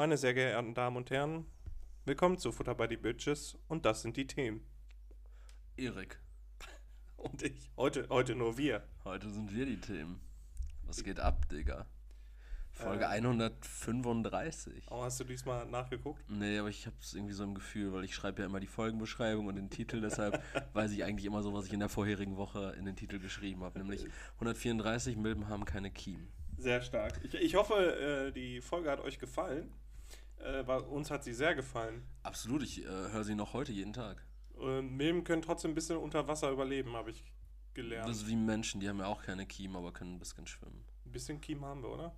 Meine sehr geehrten Damen und Herren, willkommen zu Futter by the Bitches und das sind die Themen. Erik, Und ich, heute, heute nur wir. heute sind wir die Themen. Was geht ab, Digga? Folge Äh. 135. Oh, hast du diesmal nachgeguckt? Nee, aber ich hab's irgendwie so im Gefühl, weil ich schreibe ja immer die Folgenbeschreibung und den Titel, deshalb weiß ich eigentlich immer so, was ich in der vorherigen Woche in den Titel geschrieben habe. Nämlich 134 Milben haben keine Kiem. Sehr stark. Ich, ich hoffe, äh, die Folge hat euch gefallen. Äh, bei uns hat sie sehr gefallen. Absolut, ich äh, höre sie noch heute jeden Tag. Äh, Milben können trotzdem ein bisschen unter Wasser überleben, habe ich gelernt. Das ist wie Menschen, die haben ja auch keine Kiem, aber können ein bisschen schwimmen. ein bisschen Kiem haben wir, oder?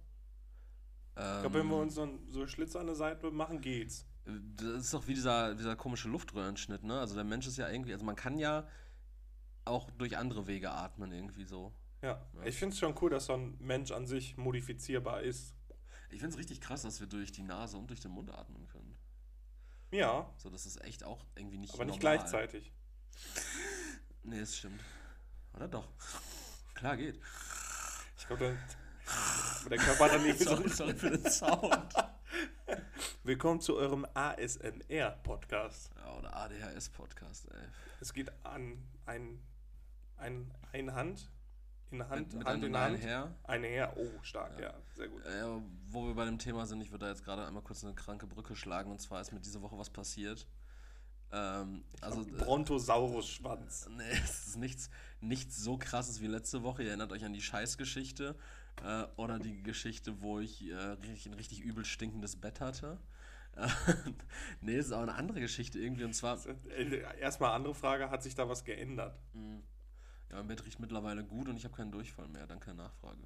Ähm, Ich glaube, wenn wir uns so, ein- so Schlitz an der Seite machen, geht's. Das ist doch wie dieser, dieser komische Luftröhrenschnitt, ne? Also der Mensch ist ja irgendwie, also man kann ja auch durch andere Wege atmen irgendwie so. Ja, ich finde es schon cool, dass so ein Mensch an sich modifizierbar ist. Ich finde es richtig krass, dass wir durch die Nase und durch den Mund atmen können. Ja, So, das ist echt auch irgendwie nicht aber nicht normal. gleichzeitig. Nee, das stimmt. Oder doch? Klar geht. Ich glaube, der Körper hat dann nicht so. sorry, sorry für den Sound. Willkommen zu eurem ASMR-Podcast. Ja, oder ADHS-Podcast, ey. Es geht an ein, ein, eine Hand in Hand, Mit, mit Hand in Hand. her. Eine her. Oh, stark, ja, sehr gut. Äh, wo wir bei dem Thema sind, ich würde da jetzt gerade einmal kurz eine kranke Brücke schlagen. Und zwar ist mir diese Woche was passiert. Ähm, also, äh, Brontosaurus-Schwanz. Nee, es ist nichts, nichts so krasses wie letzte Woche. Ihr erinnert euch an die Scheißgeschichte äh, oder die Geschichte, wo ich äh, richtig, ein richtig übel stinkendes Bett hatte. Äh, nee, es ist auch eine andere Geschichte irgendwie und zwar, Äh, Erstmal andere Frage: Hat sich da was geändert? Ja, mein Bett riecht mittlerweile gut und ich habe keinen Durchfall mehr, danke Nachfrage.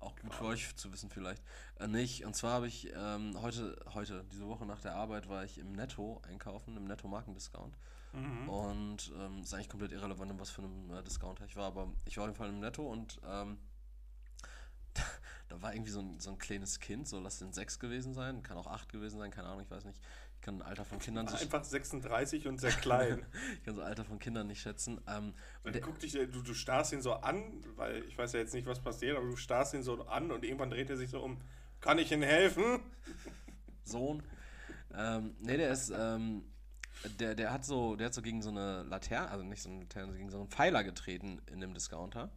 Auch gut für euch zu wissen vielleicht. Äh, nicht, und zwar habe ich ähm, heute, heute, diese Woche nach der Arbeit, war ich im Netto einkaufen, im Netto Markendiscount. Und ähm, ist eigentlich komplett irrelevant, in was für einem äh, Discounter ich war, aber ich war auf jeden Fall im Netto und ähm, da war irgendwie so ein, so ein kleines Kind, so lass den sechs gewesen sein, kann auch acht gewesen sein, keine Ahnung, ich weiß nicht. Ich kann ein Alter von Kindern so, Einfach 36 und sehr klein. ich kann so Alter von Kindern nicht schätzen. Ähm, Und der- guck dich, du, du starrst ihn so an, weil ich weiß ja jetzt nicht, was passiert, aber du starrst ihn so an und irgendwann dreht er sich so um. Kann ich Ihnen helfen? Sohn. Ähm, nee, der ist, ähm, der, der hat so, der hat so gegen so eine Laterne, also nicht so eine Laterne, gegen so einen Pfeiler getreten in dem Discounter.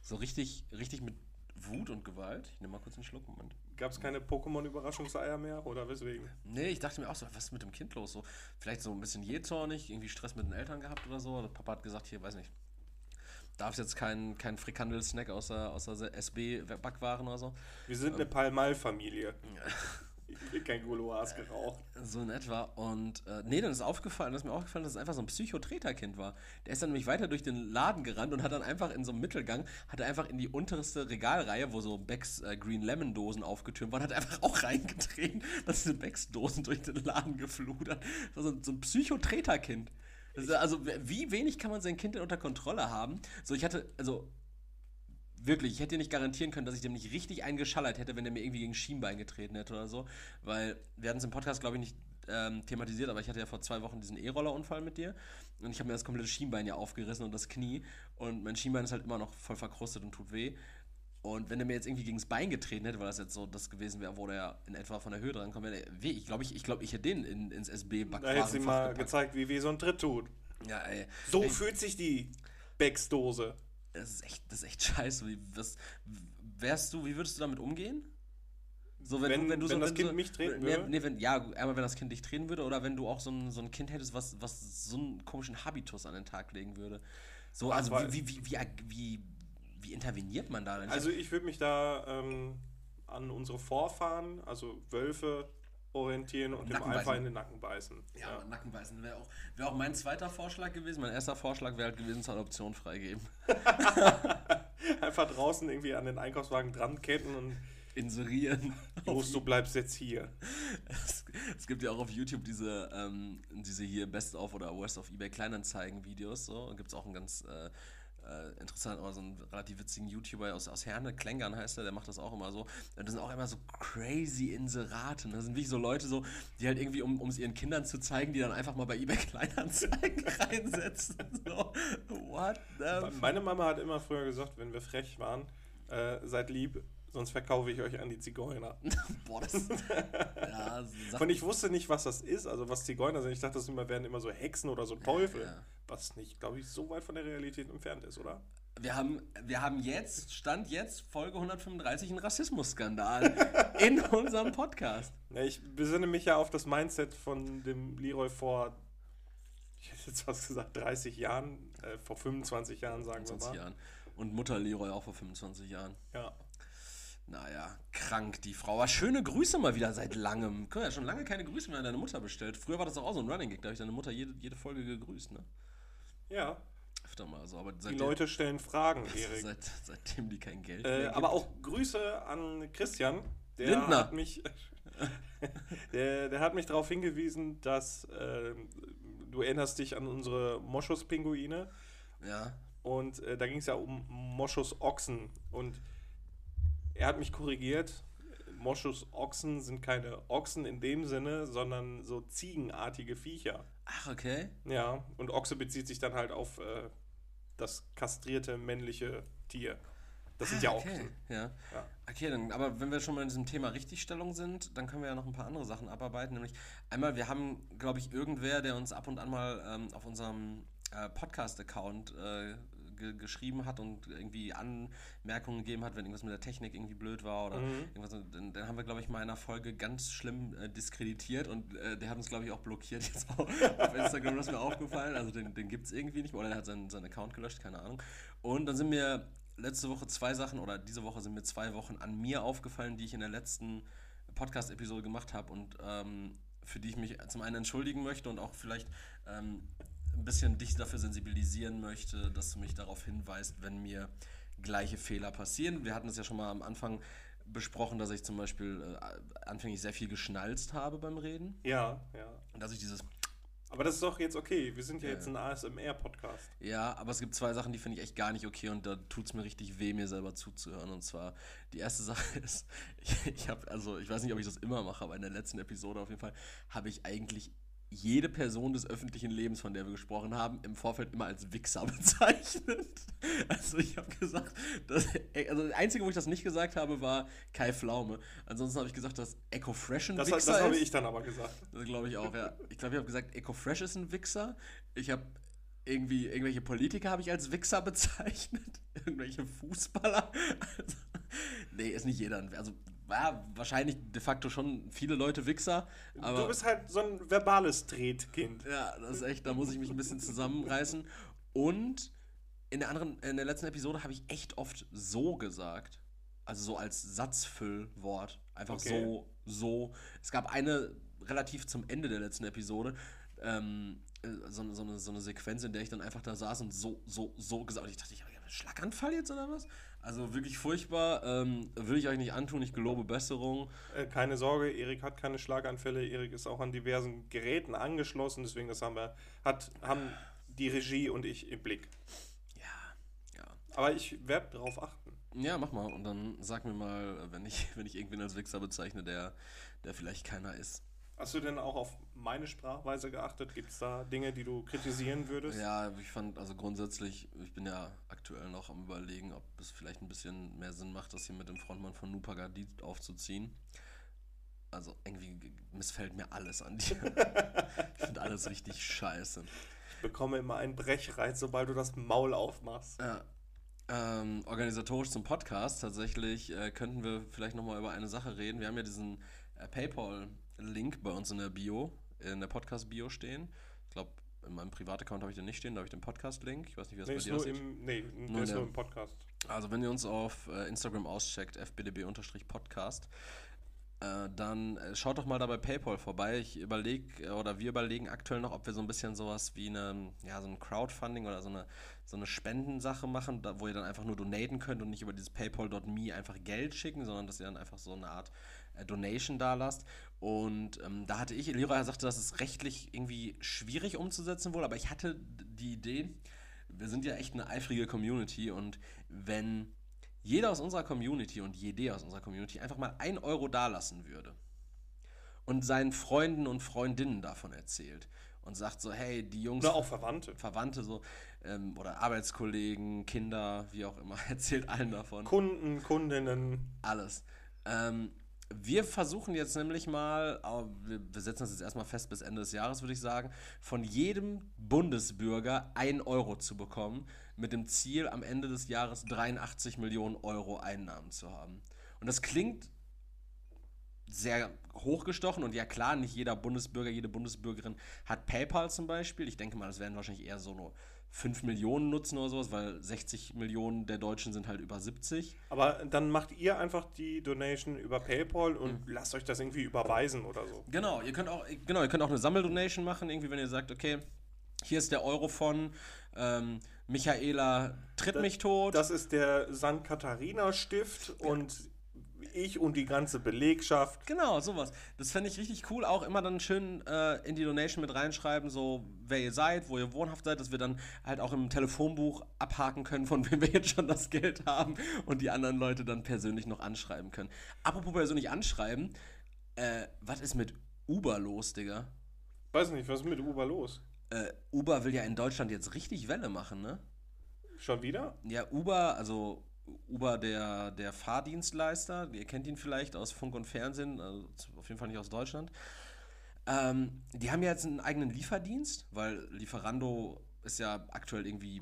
So richtig, richtig mit Wut und Gewalt. Ich nehme mal kurz einen Schluck, Moment. Gab es keine Pokémon-Überraschungseier mehr oder weswegen? Nee, ich dachte mir auch so, was ist mit dem Kind los? So, vielleicht so ein bisschen jähzornig, irgendwie Stress mit den Eltern gehabt oder so. Der Papa hat gesagt, hier, weiß nicht, darf jetzt kein, kein Frikandel-Snack aus der, aus der SB-Backwaren oder so. Wir sind eine Palmal-Familie. Ich kein Goloas geraucht. So in etwa. Und äh, nee, dann ist aufgefallen, dass mir aufgefallen, dass es einfach so ein Psychotreterkind war. Der ist dann nämlich weiter durch den Laden gerannt und hat dann einfach in so einem Mittelgang, hat er einfach in die unterste Regalreihe, wo so Becks äh, Green Lemon Dosen aufgetürmt waren, hat einfach auch reingetreten, dass diese Becks Dosen durch den Laden gefludert. Das war so, ein Psychotreterkind. Also wie wenig kann man sein Kind denn unter Kontrolle haben? So, ich hatte, also Wirklich, ich hätte dir nicht garantieren können, dass ich dem nicht richtig eingeschallert hätte, wenn er mir irgendwie gegen Schienbein getreten hätte oder so. Weil wir hatten es im Podcast, glaube ich, nicht ähm, thematisiert, aber ich hatte ja vor zwei Wochen diesen E-Roller-Unfall mit dir. Und ich habe mir das komplette Schienbein ja aufgerissen und das Knie. Und mein Schienbein ist halt immer noch voll verkrustet und tut weh. Und wenn er mir jetzt irgendwie gegen das Bein getreten hätte, weil das jetzt so das gewesen wäre, wo der in etwa von der Höhe dran kommt, der weh. Ich glaube, ich, ich, glaub, ich hätte den in, ins Da SB-Backwarenfach hätte sie mal gepackt. gezeigt, wie weh so ein Tritt tut. Ja, ey. So Ey, fühlt sich die Becks-Dose. Das ist echt, das ist echt scheiße. Wie, was, wärst du, wie würdest du damit umgehen? So, Wenn- du, wenn, du wenn so, das du Kind so, mich treten nee, würde? Nee, wenn, ja, einmal wenn das Kind dich treten würde oder wenn du auch so ein, so ein Kind hättest, was, was so einen komischen Habitus an den Tag legen würde. So, also wie, wie, wie, wie, wie, wie interveniert man da denn? Also ich würde mich da ähm, an unsere Vorfahren, also Wölfe, orientieren und dem Nacken einfach beißen. in den Nacken beißen. ja, aber Nackenbeißen wäre auch, wär auch mein zweiter Vorschlag gewesen. Mein erster Vorschlag wäre halt gewesen, zur Adoption freigeben. Einfach draußen irgendwie an den Einkaufswagen dran ketten und Inserieren. Los, du bleibst jetzt hier. Es, es gibt ja auch auf YouTube diese, ähm, diese hier Best of oder Worst of eBay Kleinanzeigen-Videos. So. Gibt es auch einen ganz äh, äh, interessant, aber so einen relativ witzigen YouTuber aus, aus Herne, Klängern heißt er, der macht das auch immer so. Und das sind auch immer so crazy Inserate. Das sind wirklich so Leute, so, die halt irgendwie, um es ihren Kindern zu zeigen, die dann einfach mal bei eBay Kleinanzeigen reinsetzen. So, what the Meine Mama hat immer früher gesagt, wenn wir frech waren, äh, seid lieb, Sonst verkaufe ich euch an die Zigeuner. Boah, das. ja, Und ich wusste nicht, was das ist, also was Zigeuner sind. Ich dachte, das immer, wären immer so Hexen oder so Teufel. Ja. Was nicht, glaube ich, so weit von der Realität entfernt ist, oder? wir, haben, wir haben jetzt, Stand jetzt, Folge 135, einen Rassismusskandal in unserem Podcast. Ja, ich besinne mich ja auf das Mindset von dem Leroy vor, ich hätte jetzt was gesagt, 30 Jahren, äh, vor 25 Jahren, sagen 20 wir mal. Jahren. Und Mutter Leroy auch vor 25 Jahren. Ja. Naja, krank die Frau. Aber schöne Grüße mal wieder seit langem. Guck ja schon lange keine Grüße mehr an deine Mutter bestellt. Früher war das auch so ein Running Gag. Da habe ich deine Mutter jede, jede Folge gegrüßt, ne? Ja, Öfter mal so. Aber die seitdem, Leute stellen Fragen, Erik. seit, seitdem die kein Geld Äh, mehr aber auch Grüße an Christian. Der Lindner. hat mich, der, der hat mich darauf hingewiesen, dass äh, du erinnerst dich an unsere Moschus-Pinguine Ja. und äh, da ging es ja um Moschus-Ochsen und er hat mich korrigiert. Moschus-Ochsen sind keine Ochsen in dem Sinne, sondern so ziegenartige Viecher. Ach, okay. Ja, und Ochse bezieht sich dann halt auf äh, das kastrierte männliche Tier. Das sind ja Ah, okay. Ochsen. Ja. Ja. Okay, dann, aber wenn wir schon mal in diesem Thema Richtigstellung sind, dann können wir ja noch ein paar andere Sachen abarbeiten. Nämlich einmal, wir haben, glaube ich, irgendwer, der uns ab und an mal ähm, auf unserem äh, Podcast-Account äh, ge geschrieben hat und irgendwie Anmerkungen gegeben hat, wenn irgendwas mit der Technik irgendwie blöd war oder Mhm. irgendwas. Den, den haben wir, glaube ich, mal in einer Folge ganz schlimm äh, diskreditiert und äh, der hat uns, glaube ich, auch blockiert jetzt auch auf Instagram, das ist mir aufgefallen. Also den, den gibt es irgendwie nicht mehr oder der hat seinen, seinen Account gelöscht, keine Ahnung. Und dann sind mir letzte Woche zwei Sachen oder diese Woche sind mir zwei Wochen an mir aufgefallen, die ich in der letzten Podcast-Episode gemacht habe und ähm, für die ich mich zum einen entschuldigen möchte und auch vielleicht ähm, ein bisschen dich dafür sensibilisieren möchte, dass du mich darauf hinweist, wenn mir gleiche Fehler passieren. Wir hatten es ja schon mal am Anfang besprochen, dass ich zum Beispiel äh, anfänglich sehr viel geschnalzt habe beim Reden Ja, ja. und dass ich dieses Aber das ist doch jetzt okay. Wir sind ja Ja, jetzt ein ASMR-Podcast. Ja, aber es gibt zwei Sachen, die finde ich echt gar nicht okay und da tut es mir richtig weh, mir selber zuzuhören. Und zwar, die erste Sache ist, ich, ich habe, also ich weiß nicht, ob ich das immer mache, aber in der letzten Episode auf jeden Fall habe ich eigentlich jede Person des öffentlichen Lebens, von der wir gesprochen haben, im Vorfeld immer als Wichser bezeichnet. Also ich habe gesagt, dass, also das Einzige, wo ich das nicht gesagt habe, war Kai Pflaume. Ansonsten habe ich gesagt, dass Echo Fresh ein Das, Wichser das habe ist. ich dann aber gesagt. Das glaube ich auch, ja. Ich glaube, ich habe gesagt, EcoFresh ist ein Wichser. Ich habe irgendwie, irgendwelche Politiker habe ich als Wichser bezeichnet. Irgendwelche Fußballer. Also, nee, ist nicht jeder. ein- Also, ja, wahrscheinlich de facto schon viele Leute Wichser. Aber du bist halt so ein verbales Tretkind. ja, das ist echt, da muss ich mich ein bisschen zusammenreißen. Und in der anderen, in der letzten Episode habe ich echt oft so gesagt. Also so als Satzfüllwort. Einfach Okay. so, so. Es gab eine relativ zum Ende der letzten Episode, ähm, äh, so, eine- so, eine, so eine Sequenz, in der ich dann einfach da saß und so, so, so gesagt habe. Ich dachte, ich habe einen Schlaganfall jetzt oder was? Also wirklich furchtbar. Ähm, will ich euch nicht antun, ich gelobe Besserung. Äh, keine Sorge, Erik hat keine Schlaganfälle. Erik ist auch an diversen Geräten angeschlossen. Deswegen, das haben wir, hat, haben die Regie und ich im Blick. Ja, ja. Aber ich werde darauf achten. Ja, mach mal. Und dann sag mir mal, wenn ich, wenn ich irgendwen als Wichser bezeichne, der, der vielleicht keiner ist. Hast du denn auch auf meine Sprachweise geachtet? Gibt es da Dinge, die du kritisieren würdest? Ja, ich fand, also grundsätzlich, ich bin ja aktuell noch am überlegen, ob es vielleicht ein bisschen mehr Sinn macht, das hier mit dem Frontmann von Nupagadit aufzuziehen. Also irgendwie missfällt mir alles an dir. ich finde alles richtig scheiße. Ich bekomme immer einen Brechreiz, sobald du das Maul aufmachst. Ja. Ähm, organisatorisch zum Podcast tatsächlich äh, könnten wir vielleicht nochmal über eine Sache reden. Wir haben ja diesen äh, PayPal-Link bei uns in der Bio, in der Podcast-Bio stehen. Ich glaube, in meinem Privataccount habe ich den nicht stehen, da habe ich den Podcast-Link. Ich weiß nicht, wie das Nee, bei dir aussieht. im, nee, Nur ist der- nur im Podcast. Also wenn ihr uns auf äh, Instagram auscheckt, fbdb-podcast, äh, dann äh, schaut doch mal da bei PayPal vorbei. Ich überlege, oder wir überlegen aktuell noch, ob wir so ein bisschen sowas wie eine, ja, so ein Crowdfunding oder so eine, so eine Spendensache machen, da, wo ihr dann einfach nur donaten könnt und nicht über dieses paypal.me einfach Geld schicken, sondern dass ihr dann einfach so eine Art äh, Donation da lasst. Und ähm, da hatte ich, Leroy sagte, das ist rechtlich irgendwie schwierig umzusetzen wohl, aber ich hatte die Idee, wir sind ja echt eine eifrige Community und wenn jeder aus unserer Community und jede aus unserer Community einfach mal ein Euro dalassen würde und seinen Freunden und Freundinnen davon erzählt und sagt so, hey, die Jungs. Oder auch Verwandte. Verwandte so ähm, oder Arbeitskollegen, Kinder, wie auch immer, erzählt allen davon. Kunden, Kundinnen. Alles. Ähm, wir versuchen jetzt nämlich mal, wir setzen das jetzt erstmal fest bis Ende des Jahres, würde ich sagen, von jedem Bundesbürger ein Euro zu bekommen, mit dem Ziel, am Ende des Jahres 83 Millionen Euro Einnahmen zu haben. Und das klingt sehr hochgestochen und ja klar, nicht jeder Bundesbürger, jede Bundesbürgerin hat PayPal zum Beispiel. Ich denke mal, das werden wahrscheinlich eher so nur 5 Millionen nutzen oder sowas, weil 60 Millionen der Deutschen sind halt über 70. Aber dann macht ihr einfach die Donation über PayPal und mhm. lasst euch das irgendwie überweisen oder so. Genau, ihr könnt auch, genau, ihr könnt auch eine Sammeldonation machen, irgendwie, wenn ihr sagt, okay, hier ist der Euro von ähm, Michaela tritt das, mich tot. Das ist der St. Katharina Stift ja. und ich und die ganze Belegschaft. Genau, sowas. Das fände ich richtig cool. Auch immer dann schön äh, in die Donation mit reinschreiben, so wer ihr seid, wo ihr wohnhaft seid, dass wir dann halt auch im Telefonbuch abhaken können, von wem wir jetzt schon das Geld haben und die anderen Leute dann persönlich noch anschreiben können. Apropos persönlich anschreiben, äh, was ist mit Uber los, Digga? Weiß nicht, was ist mit Uber los? Äh, Uber will ja in Deutschland jetzt richtig Welle machen, ne? Schon wieder? Ja, Uber, also Uber, der, der Fahrdienstleister, ihr kennt ihn vielleicht aus Funk und Fernsehen, also auf jeden Fall nicht aus Deutschland. Ähm, die haben ja jetzt einen eigenen Lieferdienst, weil Lieferando ist ja aktuell irgendwie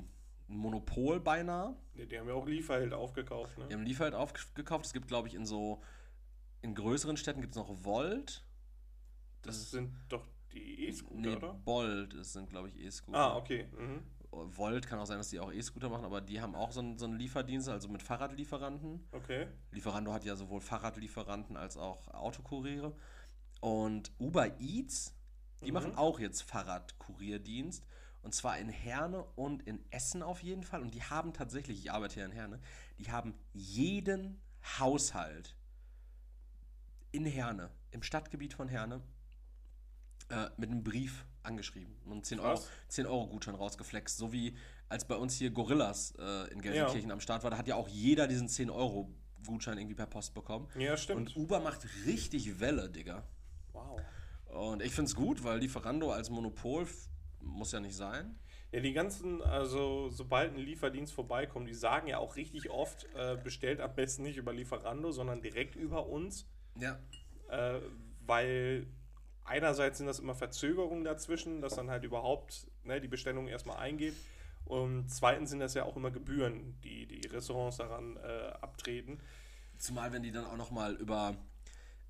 ein Monopol beinahe. Nee, die haben ja auch Lieferheld aufgekauft, ne? Die haben Lieferheld aufgekauft. Es gibt, glaube ich, in so, in größeren Städten gibt es noch Volt. Das, das sind doch die E-Scooter, nee, oder? Bolt, das sind, glaube ich, E-Scooter. Ah, okay. Mhm. Volt kann auch sein, dass die auch E-Scooter machen, aber die haben auch so einen, so einen Lieferdienst, also mit Fahrradlieferanten. Okay. Lieferando hat ja sowohl Fahrradlieferanten als auch Autokuriere. Und Uber Eats, die mhm. machen auch jetzt Fahrradkurierdienst. Und zwar in Herne und in Essen auf jeden Fall. Und die haben tatsächlich, ich arbeite hier in Herne, die haben jeden Haushalt in Herne, im Stadtgebiet von Herne, äh, mit einem Brief angeschrieben und 10 Euro, 10 Euro Gutschein rausgeflext. So wie als bei uns hier Gorillas äh, in Gelsenkirchen ja. am Start war, da hat ja auch jeder diesen 10 Euro Gutschein irgendwie per Post bekommen. Ja, stimmt. Und Uber macht richtig Welle, Digga. Wow. Und ich finde es gut, weil Lieferando als Monopol muss ja nicht sein. Ja, die ganzen, also sobald ein Lieferdienst vorbeikommt, die sagen ja auch richtig oft, äh, bestellt am besten nicht über Lieferando, sondern direkt über uns. Ja. Äh, weil einerseits sind das immer Verzögerungen dazwischen, dass dann halt überhaupt ne, die Bestellung erstmal eingeht. Und zweitens sind das ja auch immer Gebühren, die die Restaurants daran äh, abtreten. Zumal, wenn die dann auch nochmal über,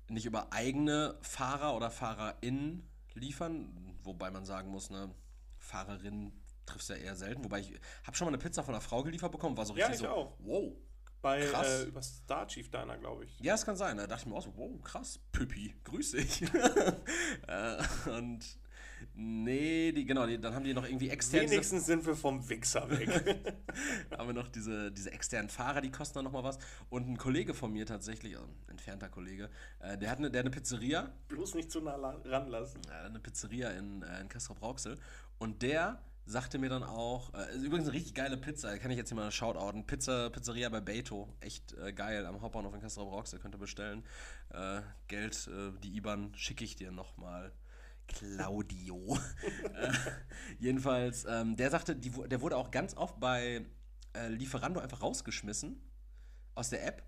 nicht über eigene Fahrer oder FahrerInnen liefern, wobei man sagen muss, ne, Fahrerin triffst ja eher selten. Wobei ich habe schon mal eine Pizza von einer Frau geliefert bekommen, war so richtig ja, ich so, auch. wow, bei äh, über Star Chief Diner, glaube ich. Ja, es kann sein. Da dachte ich mir auch so, wow, krass, Püppi, grüß dich. äh, und nee, die, genau, die, dann haben die noch irgendwie extern. Wenigstens sind wir vom Wichser weg. haben wir noch diese, diese externen Fahrer, die kosten dann nochmal was. Und ein Kollege von mir tatsächlich, also ein entfernter Kollege, äh, der hat eine, der hat eine Pizzeria. Bloß nicht zu nah ranlassen. Äh, eine Pizzeria in, äh, in Kastrop-Rauxel. Und der sagte mir dann auch, äh, ist übrigens eine richtig geile Pizza, kann ich jetzt hier mal shoutouten. Pizza, Pizzeria bei Beto, echt äh, geil, am Hauptbahnhof in Castro Brauxel, könnt ihr bestellen. Äh, Geld, äh, die IBAN schicke ich dir nochmal. Claudio. Äh, jedenfalls, ähm, der sagte, die, der wurde auch ganz oft bei äh, Lieferando einfach rausgeschmissen aus der App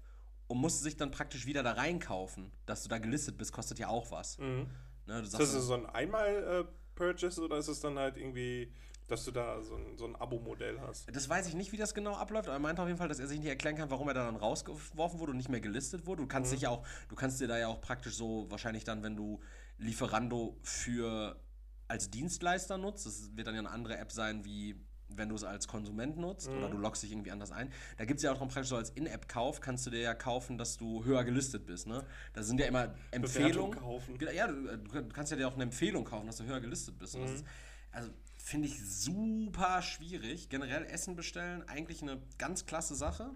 und musste sich dann praktisch wieder da reinkaufen. Dass du da gelistet bist, kostet ja auch was. Mhm. Ne, ist das so ein Einmal-Purchase oder ist es dann halt irgendwie dass du da so ein, so ein Abo-Modell hast. Das weiß ich nicht, wie das genau abläuft, aber er meinte auf jeden Fall, dass er sich nicht erklären kann, warum er da dann rausgeworfen wurde und nicht mehr gelistet wurde. Du kannst mhm. dich auch, du kannst dir da ja auch praktisch so, wahrscheinlich dann, wenn du Lieferando für als Dienstleister nutzt, das wird dann ja eine andere App sein, wie wenn du es als Konsument nutzt mhm. oder du loggst dich irgendwie anders ein. Da gibt es ja auch noch praktisch so als In-App-Kauf, kannst du dir ja kaufen, dass du höher gelistet bist. Ne? Da sind ja immer Empfehlungen. Kaufen. Ja, du, du, kannst ja dir auch eine Empfehlung kaufen, dass du höher gelistet bist. Mhm. Ist, also Finde ich super schwierig. Generell Essen bestellen, eigentlich eine ganz klasse Sache.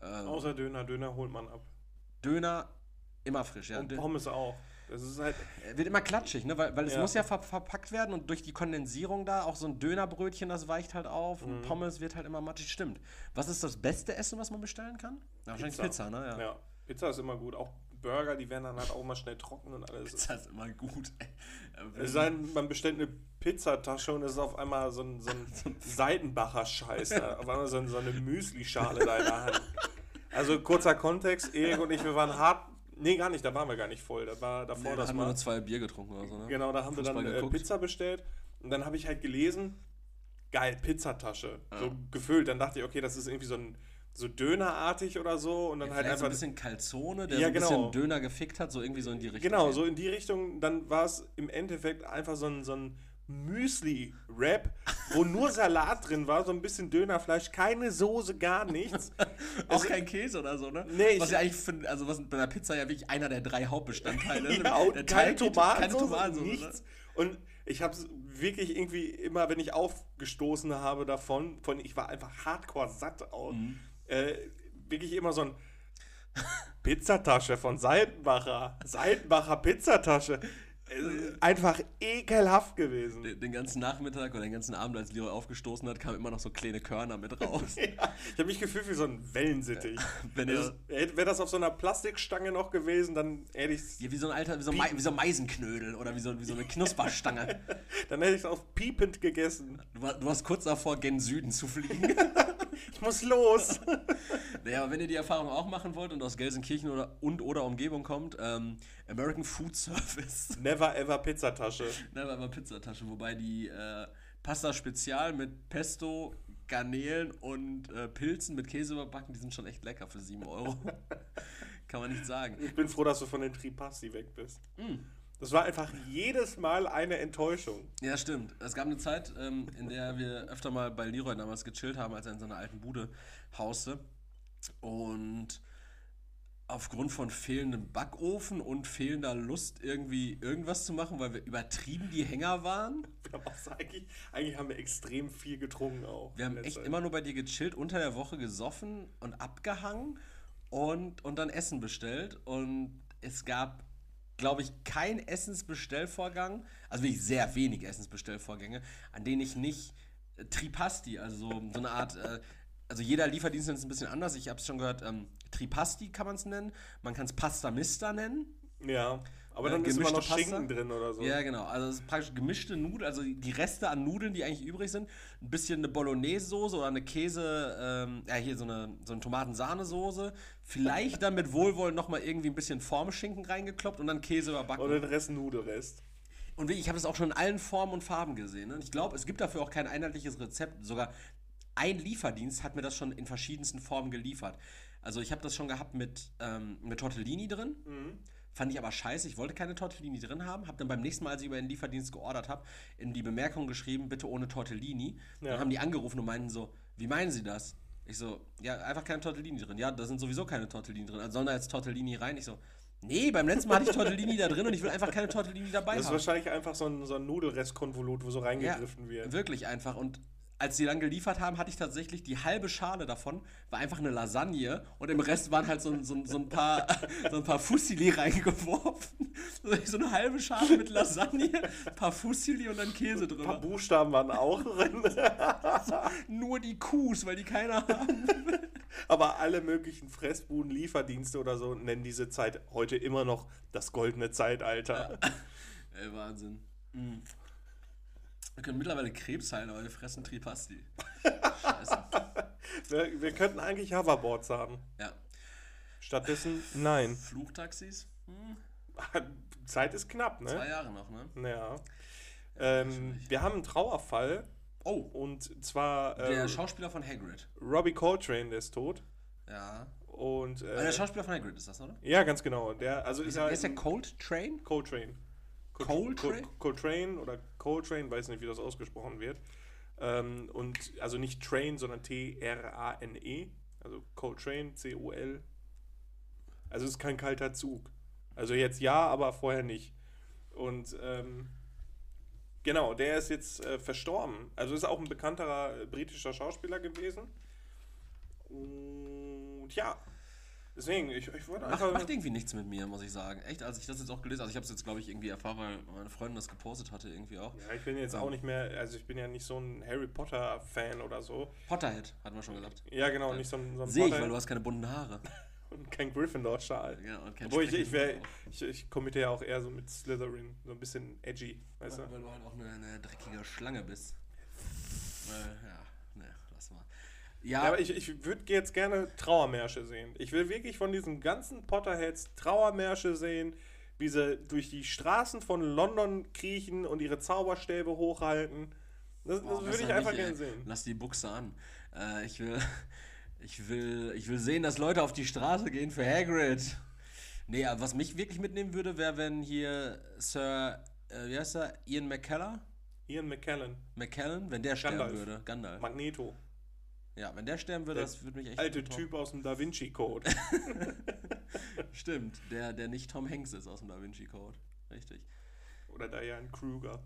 Ähm, Außer Döner, Döner holt man ab. Döner immer frisch, ja. Und Pommes auch. Das ist halt wird immer klatschig, ne? weil, weil es ja. muss ja ver verpackt werden und durch die Kondensierung da, auch so ein Dönerbrötchen, das weicht halt auf mhm. und Pommes wird halt immer matschig. Stimmt. Was ist das beste Essen, was man bestellen kann? Ja, wahrscheinlich Pizza, Pizza ne? Ja. ja. Pizza ist immer gut. Auch Burger, die werden dann halt auch mal schnell trocken und alles. Pizza ist immer gut. ey. Es sei denn, man bestellt eine Pizzatasche und es ist auf einmal so ein, so ein Seidenbacher-Scheiß. da. Auf einmal so, ein, so eine Müsli-Schale da in der Hand. Also kurzer Kontext, Erik und ich, wir waren hart. Nee, gar nicht, da waren wir gar nicht voll. Da war davor Nee, da das haben wir mal. nur zwei Bier getrunken oder so, ne? Genau, da haben wir dann Fußball äh, geguckt. Pizza bestellt und dann habe ich halt gelesen, geil, Pizzatasche. Ja. So gefüllt. Dann dachte ich, okay, das ist irgendwie so ein so Dönerartig oder so und dann Ja, halt vielleicht so einfach. ein bisschen Calzone, der Ja, so ein genau. bisschen Döner gefickt hat, so irgendwie so in die Richtung. Genau, so in die Richtung. Dann war es im Endeffekt einfach so ein, so ein Müsli-Rap, wo nur Salat drin war, so ein bisschen Dönerfleisch, keine Soße, gar nichts. Auch Also- kein Käse oder so, ne? Nee, was ich- ja eigentlich für, also was bei einer Pizza ja wirklich einer der drei Hauptbestandteile ist. ja, und Der keine Teig- Tomaten, keine Tomatensoße, ne? nichts. Und ich habe es wirklich irgendwie immer, wenn ich aufgestoßen habe davon, von ich war einfach hardcore satt aus, Mhm. Äh, wirklich immer so ein Pizzatasche von Seitenbacher, Seitenbacher Pizzatasche. Äh, Einfach ekelhaft gewesen. Den, den ganzen Nachmittag oder den ganzen Abend, als Leroy aufgestoßen hat, kamen immer noch so kleine Körner mit raus. Ja, ich habe mich gefühlt wie so ein Wellensittich. Wenn Also, Wäre das auf so einer Plastikstange noch gewesen, dann hätte ich es ja, wie so ein alter, wie so, ein wie so Meisenknödel oder wie so, wie so eine Knusperstange. dann hätte ich's auf piepend gegessen. Äh, Du, war, du warst kurz davor, gen Süden zu fliegen. Ich muss los. naja, aber wenn ihr die Erfahrung auch machen wollt und aus Gelsenkirchen oder, und oder Umgebung kommt, ähm, American Food Service. Never ever Pizzatasche. Ne, war immer Pizzatasche, wobei die äh, Pasta Spezial mit Pesto, Garnelen und äh, Pilzen mit Käse überbacken, die sind schon echt lecker für 7 Euro. Kann man nicht sagen. Ich bin froh, dass du von den Tripasti weg bist. Mm. Das war einfach jedes Mal eine Enttäuschung. Ja, stimmt. Es gab eine Zeit, ähm, in der wir öfter mal bei Leroy damals gechillt haben, als er in so einer alten Bude hauste. Und aufgrund von fehlendem Backofen und fehlender Lust, irgendwie irgendwas zu machen, weil wir übertrieben die Hänger waren. Wir haben auch, eigentlich, eigentlich haben wir extrem viel getrunken auch. Wir haben echt immer nur bei dir gechillt, unter der Woche gesoffen und abgehangen und, und dann Essen bestellt. Und es gab, glaube ich, kein Essensbestellvorgang, also wirklich sehr wenig Essensbestellvorgänge, an denen ich nicht äh, Tripasti, also so, eine Art, äh, also jeder Lieferdienst es ein bisschen anders. Ich habe es schon gehört, ähm, Tripasti kann man es nennen. Man kann es Pasta Mista nennen. Ja, aber Äh, dann ist immer noch Pasta? Schinken drin oder so. Ja, genau. Also es ist praktisch gemischte Nudeln, also die Reste an Nudeln, die eigentlich übrig sind. Ein bisschen eine Bolognese-Soße oder eine Käse, ähm, ja, hier so eine, so eine Tomaten-Sahnesoße. Vielleicht dann mit Wohlwollen nochmal irgendwie ein bisschen Formschinken reingekloppt und dann Käse überbacken. Und den Rest Nudelrest. Und ich habe das auch schon in allen Formen und Farben gesehen. Ne? Und ich glaube, es gibt dafür auch kein einheitliches Rezept. Sogar ein Lieferdienst hat mir das schon in verschiedensten Formen geliefert. Also ich habe das schon gehabt mit, ähm, mit Tortellini drin. Mhm. Fand ich aber scheiße. Ich wollte keine Tortellini drin haben. Habe dann beim nächsten Mal, als ich über den Lieferdienst geordert habe, in die Bemerkung geschrieben, bitte ohne Tortellini. Ja. Dann haben die angerufen und meinten so, wie meinen Sie das? Ich so, ja, einfach keine Tortellini drin. Ja, da sind sowieso keine Tortellini drin. Also sollen da jetzt Tortellini rein? Ich so, nee, beim letzten Mal hatte ich Tortellini da drin und ich will einfach keine Tortellini dabei Das ist haben. wahrscheinlich einfach so ein, so ein Nudelrestkonvolut, wo so reingegriffen wird. Wirklich einfach. Und als sie dann geliefert haben, hatte ich tatsächlich die halbe Schale davon, war einfach eine Lasagne und im Rest waren halt so, ein- so, so ein paar, so ein paar Fusilli reingeworfen. So eine halbe Schale mit Lasagne, ein paar Fusilli und dann Käse Ein paar drin. Buchstaben waren auch drin. Nur die Kuhs, weil die keiner haben. Aber alle möglichen Fressbuden, Lieferdienste oder so nennen diese Zeit heute immer noch das goldene Zeitalter. Ey, Wahnsinn. Mm. Wir können mittlerweile Krebs heilen, aber wir fressen Tripasti. Scheiße. Wir, wir könnten eigentlich Hoverboards haben. Ja. Stattdessen nein. Fluchtaxis? Hm, Zeit ist knapp, zwei ne? Jahre noch, ne? Ja. Ähm, wir haben einen Trauerfall Oh, und zwar der äh, Schauspieler von Hagrid. Robbie Coltrane, der ist tot. Ja. Und Ah, äh, der Schauspieler von Hagrid ist das, oder? ja, ganz genau. Der, also ist Wer er ist der Cold Train? Coltrane. Col- Coltrane? Col- Coltrane oder Coltrane, weiß nicht, wie das ausgesprochen wird. Ähm, und also nicht Train, sondern T-R-A-N-E. Also Coltrane, C-O-L. Also es ist kein kalter Zug. Also jetzt ja, aber vorher nicht. Und ähm, genau, der ist jetzt äh, verstorben. Also ist auch ein bekannterer äh, britischer Schauspieler gewesen. Und ja, deswegen, ich, ich wollte Macht, einfach. macht irgendwie nichts mit mir, muss ich sagen. Echt, als ich das jetzt auch gelesen also ich habe es jetzt, glaube ich, irgendwie erfahren, weil meine Freundin das gepostet hatte, irgendwie auch. Ja, ich bin jetzt auch nicht mehr, also ich bin ja nicht so ein Harry Potter-Fan oder so. Potterhead, hatten wir schon gesagt. Ja, genau, nicht so ein, so ein Sehe ich, weil du hast keine bunten Haare. Und kein Gryffindor-Schal. Ja, und kein Obwohl ich, ich, wär, ich, ich kommentiere ja auch eher so mit Slytherin, so ein bisschen edgy, weißt Weil du? weil du halt auch eine, eine dreckige Schlange bist. Äh, ja. Ja, Ja, aber ich, ich würde jetzt gerne Trauermärsche sehen. Ich will wirklich von diesen ganzen Potterheads Trauermärsche sehen, wie sie durch die Straßen von London kriechen und ihre Zauberstäbe hochhalten. Das, Boah, das würde besser ich einfach gerne sehen. Lass die Buchse an. Äh, ich will, ich will, ich will sehen, dass Leute auf die Straße gehen für Hagrid. Nee, aber was mich wirklich mitnehmen würde, wäre, wenn hier Sir, äh, wie heißt er, Ian McKellar? Ian McKellen, McKellen, wenn der sterben Gandalf. würde. Gandalf. Magneto, Ja, wenn der sterben würde, Der das würde mich echt. alte Typ aus dem Da Vinci Code. Stimmt, der, der nicht Tom Hanks ist aus dem Da Vinci Code. Richtig. Oder Diane Kruger.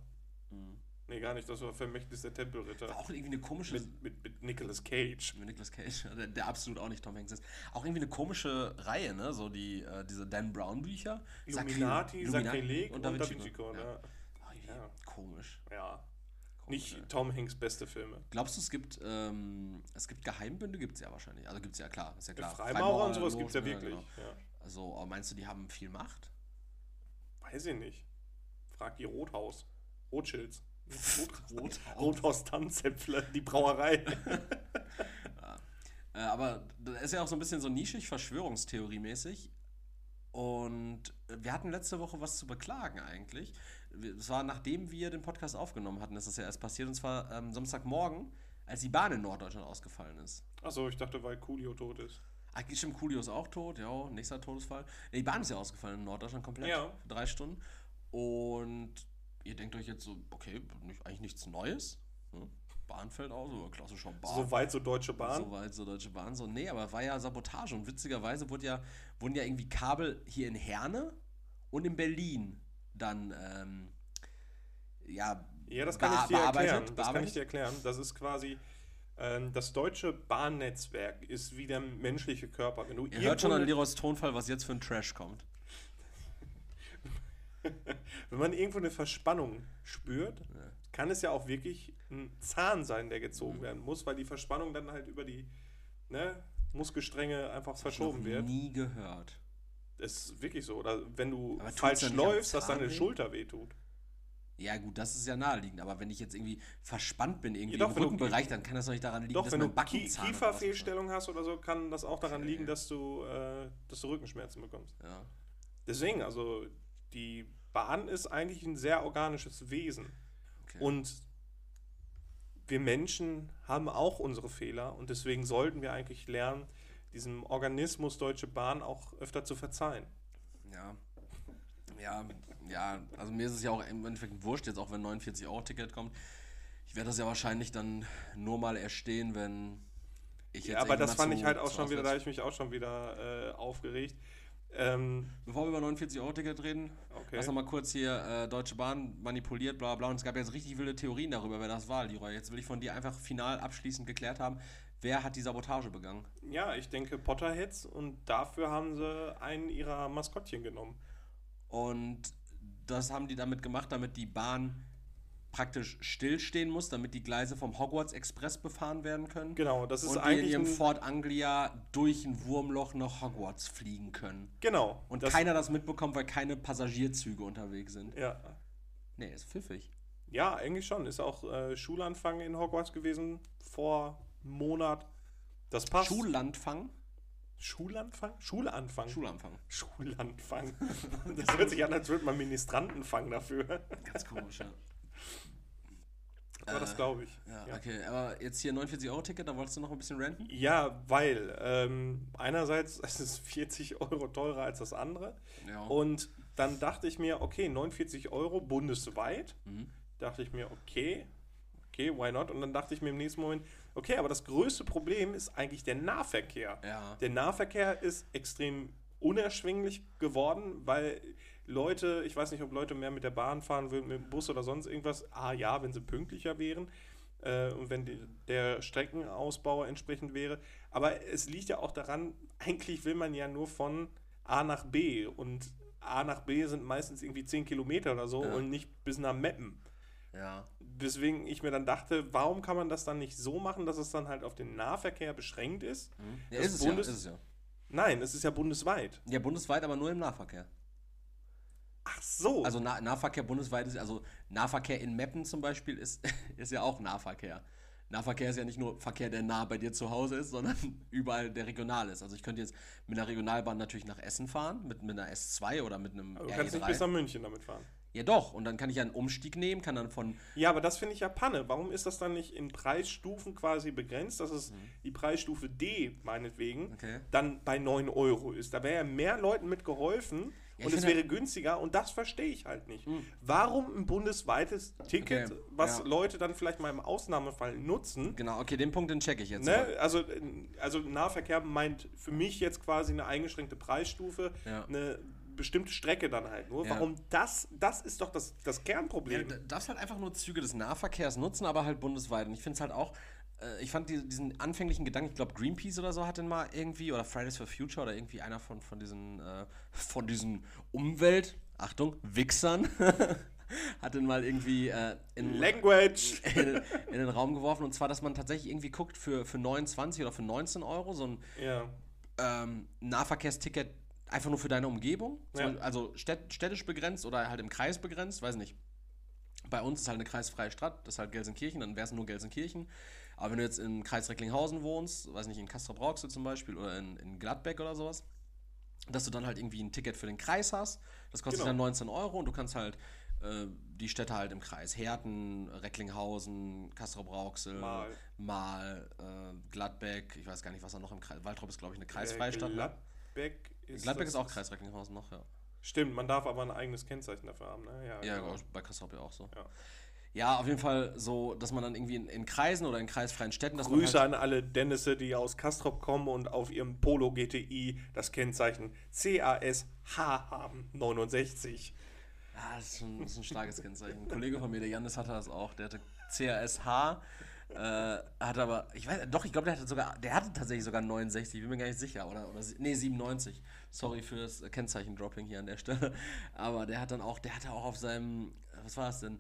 Nee, gar nicht, das war Vermächtnis der Tempelritter. War auch irgendwie eine komische. Mit, mit, mit Nicolas Cage. Mit Nicolas Cage, der, der absolut auch nicht Tom Hanks ist. Auch irgendwie eine komische Reihe, ne? So die, äh, diese Dan Brown Bücher. Illuminati, Sakri- Sakrileg und Da Vinci Code, ja. Ja. Ah, Ja. Komisch. ja. Nicht ja. Tom Hanks beste Filme. Glaubst du, es gibt, ähm, es gibt Geheimbünde? Gibt es ja wahrscheinlich. Also gibt es ja klar, ist ja klar. Freimaurer und sowas gibt es ja ne, wirklich. genau. Ja. Also, aber meinst du, die haben viel Macht? Weiß ich nicht. Frag die Rothaus. Rothschilds. Rothaus. Rothaus Tanzäpfle, die Brauerei. Äh, aber das ist ja auch so ein bisschen so nischig, Verschwörungstheorie-mäßig. Und wir hatten letzte Woche was zu beklagen eigentlich. Es war nachdem wir den Podcast aufgenommen hatten, ist das ja erst passiert. Und zwar ähm, Samstagmorgen, als die Bahn in Norddeutschland ausgefallen ist. Achso, ich dachte, weil Coolio tot ist. Ah, stimmt, Coolio ist auch tot, ja, nächster Todesfall. Die Bahn ist ja ausgefallen in Norddeutschland komplett. Ja. Für drei Stunden. Und ihr denkt euch jetzt so, okay, nicht, eigentlich nichts Neues. Ne? Bahn fällt aus, oder klassischer Bahn. Soweit so Deutsche Bahn. Soweit so Deutsche Bahn. So, nee, aber war ja Sabotage. Und witzigerweise wurde ja, wurden ja irgendwie Kabel hier in Herne und in Berlin dann, ähm, ja, Ja, das kann ich dir erklären. Das kann ich dir erklären. Das ist quasi. Ähm, das deutsche Bahnnetzwerk ist wie der menschliche Körper. Wenn du Ihr hört schon an Leroys Tonfall, was jetzt für ein Trash kommt. Wenn man irgendwo eine Verspannung spürt, kann es ja auch wirklich ein Zahn sein, der gezogen Mhm. werden muss, weil die Verspannung dann halt über die ne, Muskelstränge einfach verschoben Noch wird. Nie gehört. Das ist wirklich so. Oder wenn du Aber falsch läufst, dass deine? Schulter wehtut. Ja, gut, das ist ja naheliegend. Aber wenn ich jetzt irgendwie verspannt bin, irgendwie Ja, doch, im wenn du- Rückenbereich, dann kann das doch nicht daran liegen, Doch, dass wenn du mein Backenzahn Kieferfehlstellung hast oder so, kann das auch daran Okay. liegen, dass du, äh, dass du Rückenschmerzen bekommst. Ja. Deswegen, also die Bahn ist eigentlich ein sehr organisches Wesen. Okay. Und wir Menschen haben auch unsere Fehler und deswegen sollten wir eigentlich lernen, diesem Organismus Deutsche Bahn auch öfter zu verzeihen. Ja. Ja, ja, also mir ist es ja auch im Endeffekt wurscht, jetzt auch wenn 49 Euro Ticket kommt. Ich werde das ja wahrscheinlich dann nur mal erstehen, wenn ich jetzt. Ja, aber das fand zu- ich halt auch schon wieder, da habe ich mich auch schon wieder äh, aufgeregt. Ähm, Bevor wir über 49 Euro Ticket reden, Okay. lass noch mal kurz hier äh, Deutsche Bahn manipuliert, bla bla. Und es gab jetzt richtig wilde Theorien darüber, wer das war, Leroy. Jetzt will ich von dir einfach final abschließend geklärt haben, wer hat die Sabotage begangen. ja, ich denke Potterheads und dafür haben sie einen ihrer Maskottchen genommen. Und das haben die damit gemacht, damit die Bahn praktisch stillstehen muss, damit die Gleise vom Hogwarts Express befahren werden können. Genau, das ist und die in eigentlich ihrem ein, Fort Anglia durch ein Wurmloch nach Hogwarts fliegen können. genau Und das, keiner das mitbekommt, weil keine Passagierzüge unterwegs sind. ja, Nee, ist pfiffig. ja, eigentlich schon. Ist auch äh, Schulanfang in Hogwarts gewesen vor Monat. Das passt. Schullandfang? Schulanfang? Schulanfang. Schulanfang. Schulanfang. Das hört sich an, als würde man Ministrantenfang dafür. Ganz komisch, ja. Aber das glaube ich. Ja, Ja. okay. Aber jetzt hier 49-Euro-Ticket, da wolltest du noch ein bisschen renten? Ja, weil ähm, einerseits ist es 40 Euro teurer als das andere. Ja. Und dann dachte ich mir, okay, 49 Euro bundesweit. Mhm. Dachte ich mir, okay, okay, why not? Und dann dachte ich mir im nächsten Moment, okay, aber das größte Problem ist eigentlich der Nahverkehr. Ja. Der Nahverkehr ist extrem unerschwinglich geworden, weil Leute, ich weiß nicht, ob Leute mehr mit der Bahn fahren würden, mit dem Bus oder sonst irgendwas. Ah ja, wenn sie pünktlicher wären äh, und wenn die, der Streckenausbau entsprechend wäre. Aber es liegt ja auch daran, eigentlich will man ja nur von A nach B und A nach B sind meistens irgendwie 10 Kilometer oder so Ja. und nicht bis nach Meppen. Ja. Weswegen ich mir dann dachte, warum kann man das dann nicht so machen, dass es dann halt auf den Nahverkehr beschränkt ist? Ja, Das ist es ja, ist es ja. Nein, es ist ja bundesweit. Ja, bundesweit, aber nur im Nahverkehr. Ach so. Also nah Nahverkehr bundesweit ist, also Nahverkehr in Meppen zum Beispiel ist, ist ja auch Nahverkehr. Nahverkehr ist ja nicht nur Verkehr, der nah bei dir zu Hause ist, sondern überall der regional ist. Also ich könnte jetzt mit einer Regionalbahn natürlich nach Essen fahren, mit, mit einer S2 oder mit einem du kannst nicht RE3. bis nach München damit fahren. Ja doch, und dann kann ich ja einen Umstieg nehmen, kann dann von, Ja, aber das finde ich ja Panne. Warum ist das dann nicht in Preisstufen quasi begrenzt, dass es die Preisstufe D, meinetwegen, Mhm. Okay. dann bei 9 Euro ist? Da wäre ja mehr Leuten mit geholfen Ja, und es wäre günstiger und das verstehe ich halt nicht. Warum ein bundesweites Ticket, Okay, was ja. Leute dann vielleicht mal im Ausnahmefall nutzen? genau, okay, den Punkt, den check ich jetzt. Ne? Also, also Nahverkehr meint für mich jetzt quasi eine eingeschränkte Preisstufe, Ja. eine bestimmte Strecke dann halt nur. Ja. Warum das, das ist doch das, das Ja, Kernproblem. du darfst halt einfach nur Züge des Nahverkehrs nutzen, aber halt bundesweit. Und ich finde es halt auch, äh, ich fand die, diesen anfänglichen Gedanken, ich glaube Greenpeace oder so hat den mal irgendwie, oder Fridays for Future oder irgendwie einer von, von diesen, äh, von diesen Umwelt, Achtung, Wichsern, hat den mal irgendwie äh, in, Language! in, in den Raum geworfen. Und zwar, dass man tatsächlich irgendwie guckt für, für 29 oder für 19 Euro so ein Ja. ähm, Nahverkehrsticket einfach nur für deine Umgebung. Ja. Also städt, städtisch begrenzt oder halt im Kreis begrenzt, weiß nicht. Bei uns ist halt eine kreisfreie Stadt, das ist halt Gelsenkirchen, dann wäre es nur Gelsenkirchen. Aber wenn du jetzt im Kreis Recklinghausen wohnst, weiß nicht, in Castrop-Rauxel zum Beispiel oder in, in Gladbeck oder sowas, dass du dann halt irgendwie ein Ticket für den Kreis hast. Das kostet Genau. dann 19 Euro und du kannst halt äh, die Städte halt im Kreis. Herten, Recklinghausen, Castrop-Rauxel, Mal. Mal äh, Gladbeck, ich weiß gar nicht, was da noch im Kreis. Waldrop ist, glaube ich, eine kreisfreie Stadt. ne? Gladbeck ist. Gladbeck ist auch Kreis Recklinghausen noch, ja. Stimmt, man darf aber ein eigenes Kennzeichen dafür haben. Ne? Ja, Ja, genau. bei Kastrop ja auch so. Ja. Ja, auf jeden Fall so, dass man dann irgendwie in, in Kreisen oder in kreisfreien Städten, dass Grüße halt, an alle Dennisse, die aus Kastrop kommen und auf ihrem Polo GTI das Kennzeichen CASH haben. 69. Ja, das ist, schon, das ist ein starkes Kennzeichen. Ein Kollege von mir, der Janis, hatte das auch. Der hatte CASH, äh, hat aber, ich weiß, doch, ich glaube, der hatte sogar, der hatte tatsächlich sogar 69, ich bin mir gar nicht sicher, oder, oder nee, 97. Sorry für das Kennzeichen-Dropping hier an der Stelle. Aber der hat dann auch, der hatte auch auf seinem, was war das denn?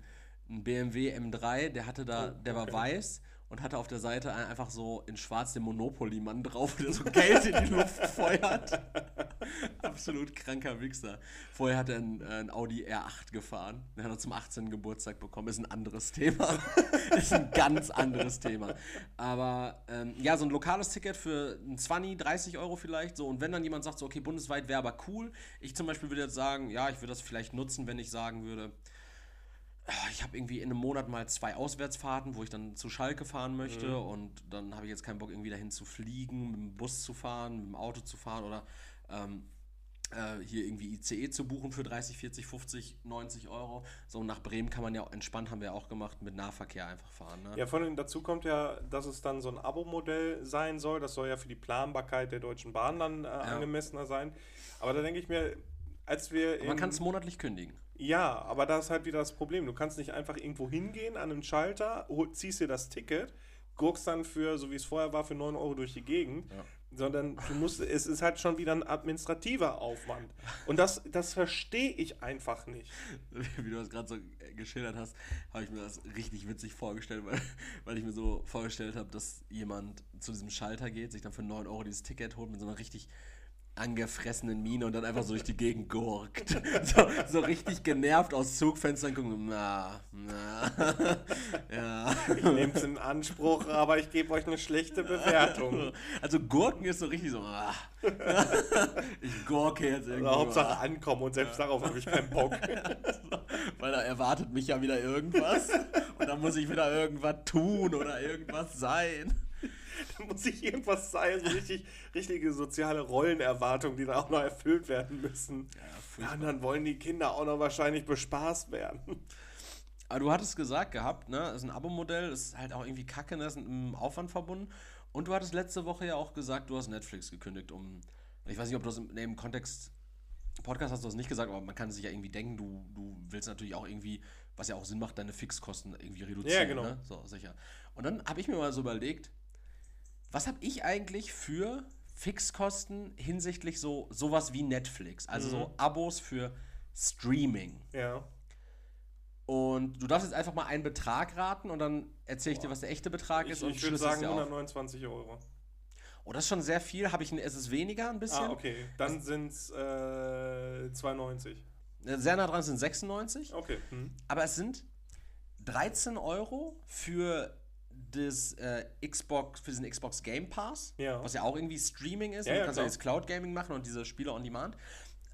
Ein BMW M3, der hatte da, der war weiß und hatte auf der Seite ein- einfach so in schwarz den Monopoly-Mann drauf, der so Geld in die Luft feuert. Absolut kranker Wichser. Vorher hat er ein, äh, ein Audi R8 gefahren. Den hat er zum 18. Geburtstag bekommen. Ist ein anderes Thema. ist ein ganz anderes Thema. Aber ähm, ja, so ein lokales Ticket für ein 20, 30 Euro vielleicht. So. Und wenn dann jemand sagt, so, okay, bundesweit wäre aber cool. Ich zum Beispiel würde jetzt sagen, ja, ich würde das vielleicht nutzen, wenn ich sagen würde, ich habe irgendwie in einem Monat mal zwei Auswärtsfahrten, wo ich dann zu Schalke fahren möchte und dann habe ich jetzt keinen Bock, irgendwie dahin zu fliegen, mit dem Bus zu fahren, mit dem Auto zu fahren oder ähm, äh, hier irgendwie ICE zu buchen für 30, 40, 50, 90 Euro. So nach Bremen kann man ja entspannt, haben wir auch gemacht, mit Nahverkehr einfach fahren. Ne? Ja, vor allem dazu kommt ja, dass es dann so ein Abo-Modell sein soll. Das soll ja für die Planbarkeit der Deutschen Bahn dann äh, angemessener sein. Aber da denke ich mir, als wir. Man kann es monatlich kündigen. Ja, aber da ist halt wieder das Problem. Du kannst nicht einfach irgendwo hingehen an einen Schalter, ziehst dir das Ticket, gurkst dann für, so wie es vorher war, für 9 Euro durch die Gegend, Ja. sondern du musst, es ist halt schon wieder ein administrativer Aufwand. Und das, das verstehe ich einfach nicht. Wie du das gerade so geschildert hast, habe ich mir das richtig witzig vorgestellt, weil, weil ich mir so vorgestellt habe, dass jemand zu diesem Schalter geht, sich dann für 9 Euro dieses Ticket holt mit so einer richtig angefressenen Miene und dann einfach so durch die Gegend gurkt. So, so richtig genervt aus Zugfenstern gucken. Na, na, ja. Ich nehme es in Anspruch, aber ich gebe euch eine schlechte Bewertung. Also Gurken ist so richtig so. ah. Ich gurke jetzt irgendwie. Also Hauptsache ankommen und selbst darauf habe ich keinen Bock. Weil da erwartet mich ja wieder irgendwas. Und dann muss ich wieder irgendwas tun oder irgendwas sein. Da muss ich irgendwas sein, so richtig, richtige soziale Rollenerwartungen, die da auch noch erfüllt werden müssen. Ja, und dann wollen die Kinder auch noch wahrscheinlich bespaßt werden. Aber du hattest gesagt gehabt, ne, ist ein Abo-Modell, ist halt auch irgendwie kacke, ne, das ist mit einem Aufwand verbunden. Und du hattest letzte Woche ja auch gesagt, du hast Netflix gekündigt, um. Ich weiß nicht, ob du das im, im Kontext. Podcast hast du das nicht gesagt, aber man kann sich ja irgendwie denken, du, du willst natürlich auch irgendwie, was ja auch Sinn macht, deine Fixkosten irgendwie reduzieren. Ja, genau. Ne? So, sicher. Und dann habe ich mir mal so überlegt, was habe ich eigentlich für Fixkosten hinsichtlich so sowas wie Netflix? Also Mhm. so Abos für Streaming. Ja. Und du darfst jetzt einfach mal einen Betrag raten und dann erzähle ich dir, was der echte Betrag Ich, ist und ich würde sagen dir auf. 129 Euro. Oh, das ist schon sehr viel. Habe ich, ein- ist es weniger ein bisschen? Ah, okay. Dann sind es äh, 2,90. Äh, Sehr nah dran sind 96. Okay. Hm. Aber es sind 13 Euro für das äh, Xbox, für diesen Xbox Game Pass, Ja. was ja auch irgendwie Streaming ist. Ja, und du ja, kannst ja klar. jetzt Cloud Gaming machen und diese Spiele on Demand.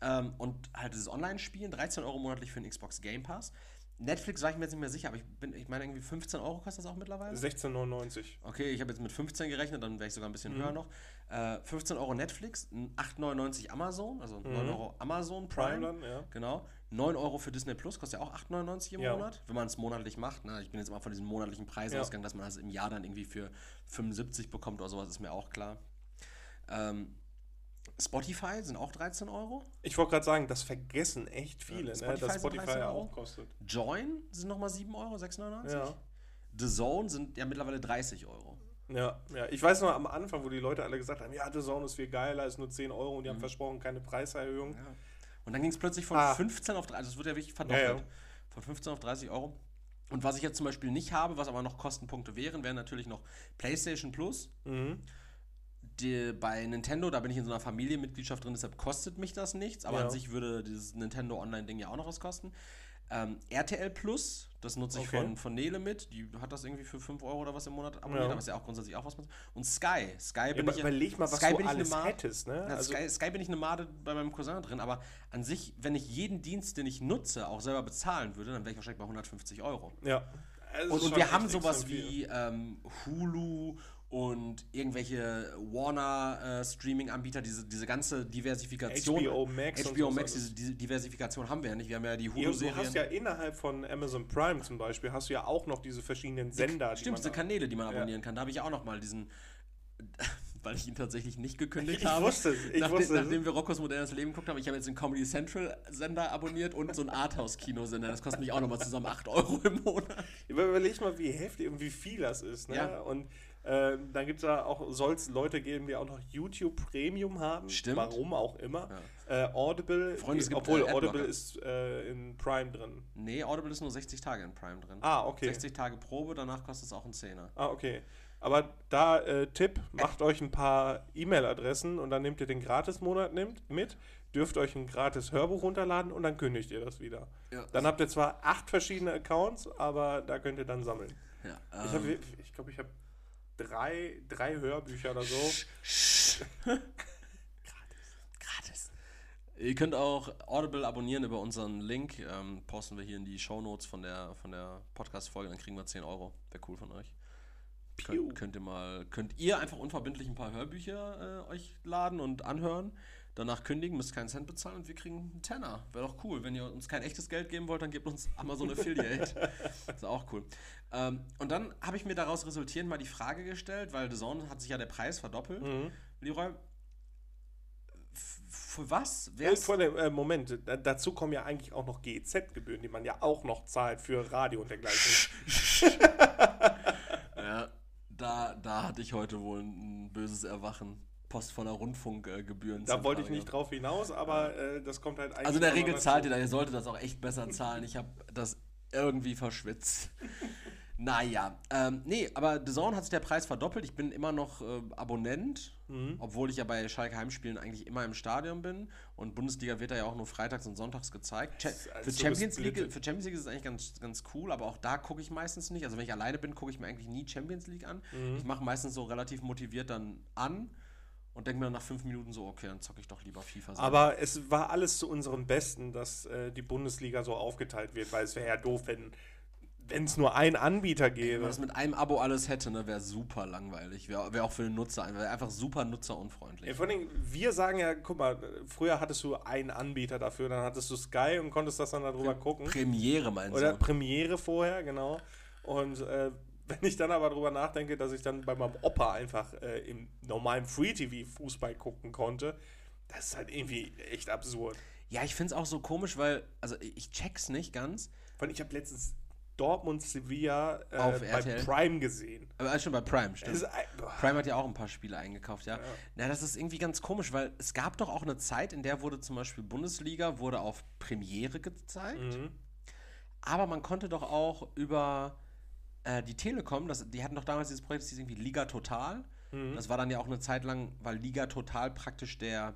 Ähm, und halt dieses Online-Spielen, 13 Euro monatlich für den Xbox Game Pass. Netflix war ich mir jetzt nicht mehr sicher, aber ich bin, ich meine irgendwie 15 Euro kostet das auch mittlerweile. 16,99. Okay, ich habe jetzt mit 15 gerechnet, dann wäre ich sogar ein Mhm. bisschen höher noch. Äh, 15 Euro Netflix, 8,99 Amazon, also 9 Euro Amazon Prime. Mhm. Prime dann, ja. Genau. 9 Euro für Disney Plus kostet ja auch 8,99 im Ja. Monat, wenn man es monatlich macht. Ne? Ich bin jetzt immer von diesen monatlichen Preisen Ja. ausgegangen, dass man das im Jahr dann irgendwie für 75 bekommt oder sowas, ist mir auch klar. Ähm, Spotify sind auch 13 Euro. Ich wollte gerade sagen, das vergessen echt viele, ne? Spotify dass sind Spotify 13 ja Euro. auch kostet. Join sind nochmal 7 Euro, 6,99 Ja. The Zone sind ja mittlerweile 30 Euro. Ja, ja. Ich weiß noch am Anfang, wo die Leute alle gesagt haben, ja, The Zone ist viel geiler, ist nur 10 Euro und die haben versprochen, keine Preiserhöhung. Ja. Und dann ging es plötzlich von Ah. 15 auf 30, also es wird ja wirklich verdoppelt. Ja, ja. Von 15 auf 30 Euro. Und was ich jetzt zum Beispiel nicht habe, was aber noch Kostenpunkte wären, wären natürlich noch PlayStation Plus. Mhm. Die, bei Nintendo, da bin ich in so einer Familienmitgliedschaft drin, deshalb kostet mich das nichts, aber Ja. an sich würde dieses Nintendo Online-Ding ja auch noch was kosten. Ähm, RTL Plus, das nutze ich Okay. von, von Nele mit, die hat das irgendwie für 5 Euro oder was im Monat abonniert, Ja. aber ist ja auch grundsätzlich auch was. Und Sky, Sky Ja, bin aber ich überleg mal, was Sky du bin ich eine alles hättest, ne? na, Also, Sky, Sky bin ich eine Made bei meinem Cousin drin, aber an sich, wenn ich jeden Dienst, den ich nutze, auch selber bezahlen würde, dann wäre ich wahrscheinlich bei 150 Euro. ja. Und, und wir haben sowas wie ähm, Hulu und irgendwelche Warner-Streaming-Anbieter, diese, diese ganze Diversifikation. HBO Max HBO Max, alles. diese, diese Diversifikation haben wir ja nicht. Wir haben ja die Ja, du Hulu-Serien. hast ja innerhalb von Amazon Prime zum Beispiel, hast du ja auch noch diese verschiedenen Sender. die Stimmt, diese Kanäle, die man Ja. abonnieren kann. Da habe ich auch noch mal diesen, weil ich ihn tatsächlich nicht gekündigt Ich habe. wusste es, ich nachdem, wusste es. nachdem wir Roccos modernes Leben geguckt haben, ich habe jetzt den Comedy Central Sender abonniert und so einen Arthouse-Kinosender. Das kostet mich auch nochmal zusammen 8 Euro im Monat. Überleg mal, wie heftig und wie viel das ist. Ne? Ja. Und äh, dann gibt es da auch, soll es Leute geben, die auch noch YouTube Premium haben. Stimmt. Warum auch immer. Äh, Audible, Freunde, es die, gibt, obwohl äh. Audible ist in Prime drin. Nee, Audible ist nur 60 Tage in Prime drin. Ah, okay. 60 Tage Probe, danach kostet es auch einen Zehner. Ah, okay. Aber da äh, Tipp, macht euch ein paar E-Mail-Adressen und dann nehmt ihr den Gratis-Monat mit, dürft euch ein gratis Hörbuch runterladen und dann kündigt ihr das wieder. Ja. Dann habt ihr zwar acht verschiedene Accounts, aber da könnt ihr dann sammeln. Ja, Ich ähm, glaube, ich, glaub, ich habe drei, drei Hörbücher oder so. gratis. Ihr könnt auch Audible abonnieren über unseren Link. Ähm, posten wir hier in die Shownotes von der, von der Podcast-Folge, dann kriegen wir 10 Euro. Wäre cool von euch. Könnt, könnt ihr mal, könnt ihr einfach unverbindlich ein paar Hörbücher äh, euch laden und anhören. Danach kündigen, müsst keinen Cent bezahlen und wir kriegen einen Tenner. Wäre doch cool. Wenn ihr uns kein echtes Geld geben wollt, dann gebt uns Amazon Affiliate. ist auch cool. Ähm, und dann habe ich mir daraus resultierend mal die Frage gestellt, weil The Zone hat sich ja der Preis verdoppelt. Mhm. Leroy, für was? Äh, Wär's, vor dem, äh, Moment, da, dazu kommen ja eigentlich auch noch GEZ-Gebühren, die man ja auch noch zahlt für Radio und dergleichen. ja, da, da hatte ich heute wohl ein böses Erwachen. Post von der Rundfunkgebühren. Da wollte ich nicht drauf hinaus, aber äh, das kommt halt eigentlich. Also in der Regel zahlt ihr da, ihr solltet das auch echt besser zahlen. Ich habe das irgendwie verschwitzt. naja, ähm, nee, aber The Zone hat sich der Preis verdoppelt. Ich bin immer noch äh, Abonnent, Mhm. obwohl ich ja bei Schalke Heimspielen eigentlich immer im Stadion bin. Und Bundesliga wird da ja auch nur freitags und sonntags gezeigt. Cha ist für, also Champions League, für Champions League ist es eigentlich ganz, ganz cool, aber auch da gucke ich meistens nicht. Also wenn ich alleine bin, gucke ich mir eigentlich nie Champions League an. Mhm. Ich mache meistens so relativ motiviert dann an und denke mir nach fünf Minuten so, okay, dann zocke ich doch lieber FIFA. selber. Aber es war alles zu unserem Besten, dass äh, die Bundesliga so aufgeteilt wird, weil es wäre ja doof, wenn wenn es nur einen Anbieter Wenn gäbe. man das mit einem Abo alles hätte, ne, wäre super langweilig. Wäre wär auch für den Nutzer, einfach super nutzerunfreundlich. Ja, vor allem, wir sagen ja, guck mal, früher hattest du einen Anbieter dafür, dann hattest du Sky und konntest das dann darüber gucken. Premiere meinst Oder du? Premiere vorher, genau. Und äh, wenn ich dann aber drüber nachdenke, dass ich dann bei meinem Opa einfach äh, im normalen Free-TV Fußball gucken konnte, das ist halt irgendwie echt absurd. Ja, ich finde es auch so komisch, weil, also ich check's nicht ganz. Weil ich habe letztens Dortmund Sevilla äh, Auf bei RTL? Prime gesehen. Aber alles schon bei Prime, stimmt. ist. Prime hat ja auch ein paar Spiele eingekauft, ja. Ja. Na, das ist irgendwie ganz komisch, weil es gab doch auch eine Zeit, in der wurde zum Beispiel Bundesliga wurde auf Premiere gezeigt, Mhm. aber man konnte doch auch über äh, die Telekom, das, die hatten doch damals dieses Projekt, das hieß irgendwie Liga Total. Mhm. Das war dann ja auch eine Zeit lang, weil Liga Total praktisch der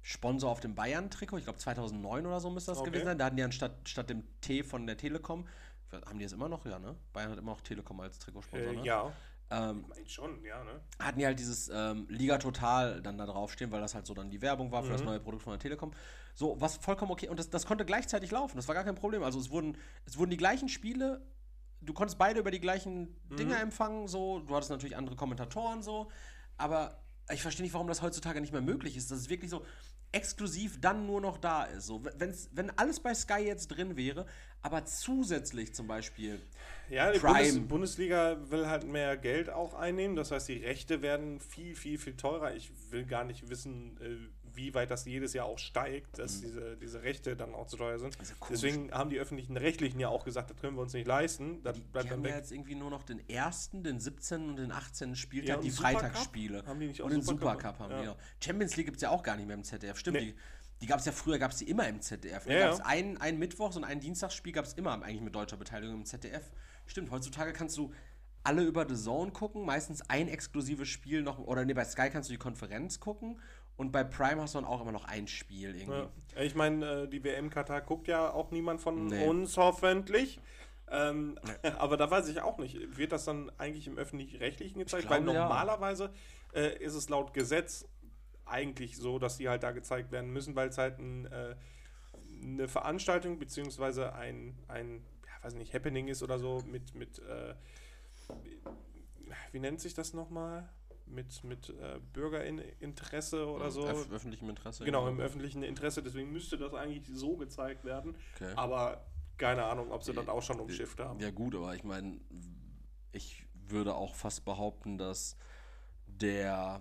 Sponsor auf dem Bayern-Trikot, ich glaube 2009 oder so müsste das Okay. gewesen sein. Da hatten die anstatt statt dem T von der Telekom, haben die es immer noch? Ja, ne? Bayern hat immer noch Telekom als Trikotsponsor, Äh, ne? ja, Ähm, ich meine schon, ja, ne? hatten die halt dieses ähm, Liga Total dann da draufstehen, weil das halt so dann die Werbung war für das neue Produkt von der Telekom. So, was vollkommen okay. Und das, das konnte gleichzeitig laufen. Das war gar kein Problem. Also es wurden, es wurden die gleichen Spiele, du konntest beide über die gleichen Dinge empfangen, so. Du hattest natürlich andere Kommentatoren, so. Aber ich verstehe nicht, warum das heutzutage nicht mehr möglich ist. Dass es wirklich so exklusiv dann nur noch da ist. So, wenn's, wenn alles bei Sky jetzt drin wäre, aber zusätzlich zum Beispiel Ja, die Prime. Bundes Bundesliga will halt mehr Geld auch einnehmen. Das heißt, die Rechte werden viel, viel, viel teurer. Ich will gar nicht wissen, äh, wie weit das jedes Jahr auch steigt, dass diese, diese Rechte dann auch zu teuer sind. Mhm. ja komisch. Deswegen haben die öffentlichen Rechtlichen ja auch gesagt, das können wir uns nicht leisten. Das Die, bleibt die dann haben ja jetzt irgendwie nur noch den ersten, den 17. und den 18. Spieltag, Ja, die? Freitagsspiele. Haben die nicht auch und den Supercup? Supercup haben Ja. die noch. Champions League gibt es ja auch gar nicht mehr im ZDF. Stimmt, Nee. die, die gab es ja früher, gab es die immer im ZDF. Ja, gab's ja. ein, ein Mittwochs- und ein Dienstagsspiel gab es immer eigentlich mit deutscher Beteiligung im ZDF. Stimmt, heutzutage kannst du alle über The Zone gucken, meistens ein exklusives Spiel noch, oder nee, bei Sky kannst du die Konferenz gucken und bei Prime hast du dann auch immer noch ein Spiel irgendwie. Ja. Ich meine, äh, die WM Katar guckt ja auch niemand von Nee. uns hoffentlich. Ähm, aber da weiß ich auch nicht, wird das dann eigentlich im öffentlich-rechtlichen gezeigt? Weil glaube, ja. normalerweise äh, ist es laut Gesetz eigentlich so, dass die halt da gezeigt werden müssen, weil es halt ein, äh, eine Veranstaltung beziehungsweise ein, ein ja, weiß nicht, Happening ist oder so mit, mit äh, wie nennt sich das nochmal? Mit, mit äh, Bürgerinteresse oder so. Öff öffentlichem Interesse. Genau, im öffentlichen Interesse. Deswegen müsste das eigentlich so gezeigt werden. Okay. Aber keine Ahnung, ob sie das auch schon umschifft haben. Ja gut, aber ich meine, ich würde auch fast behaupten, dass der,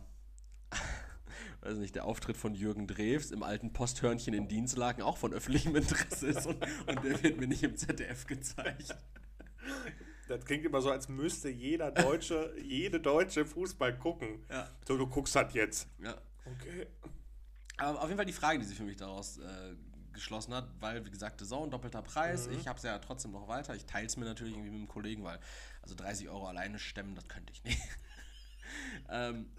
weiß nicht, der Auftritt von Jürgen Drews im alten Posthörnchen in Dienstlaken auch von öffentlichem Interesse ist und, und der wird mir nicht im ZDF gezeigt. Das klingt immer so, als müsste jeder Deutsche, jede Deutsche Fußball gucken. Ja. So, du guckst halt jetzt. Ja. Okay. Aber auf jeden Fall die Frage, die sich für mich daraus äh, geschlossen hat, weil, wie gesagt, Zone, doppelter Preis. Ich habe es ja trotzdem noch weiter. Ich teile es mir natürlich irgendwie mit dem Kollegen, weil also 30 Euro alleine stemmen, das könnte ich nicht. ähm,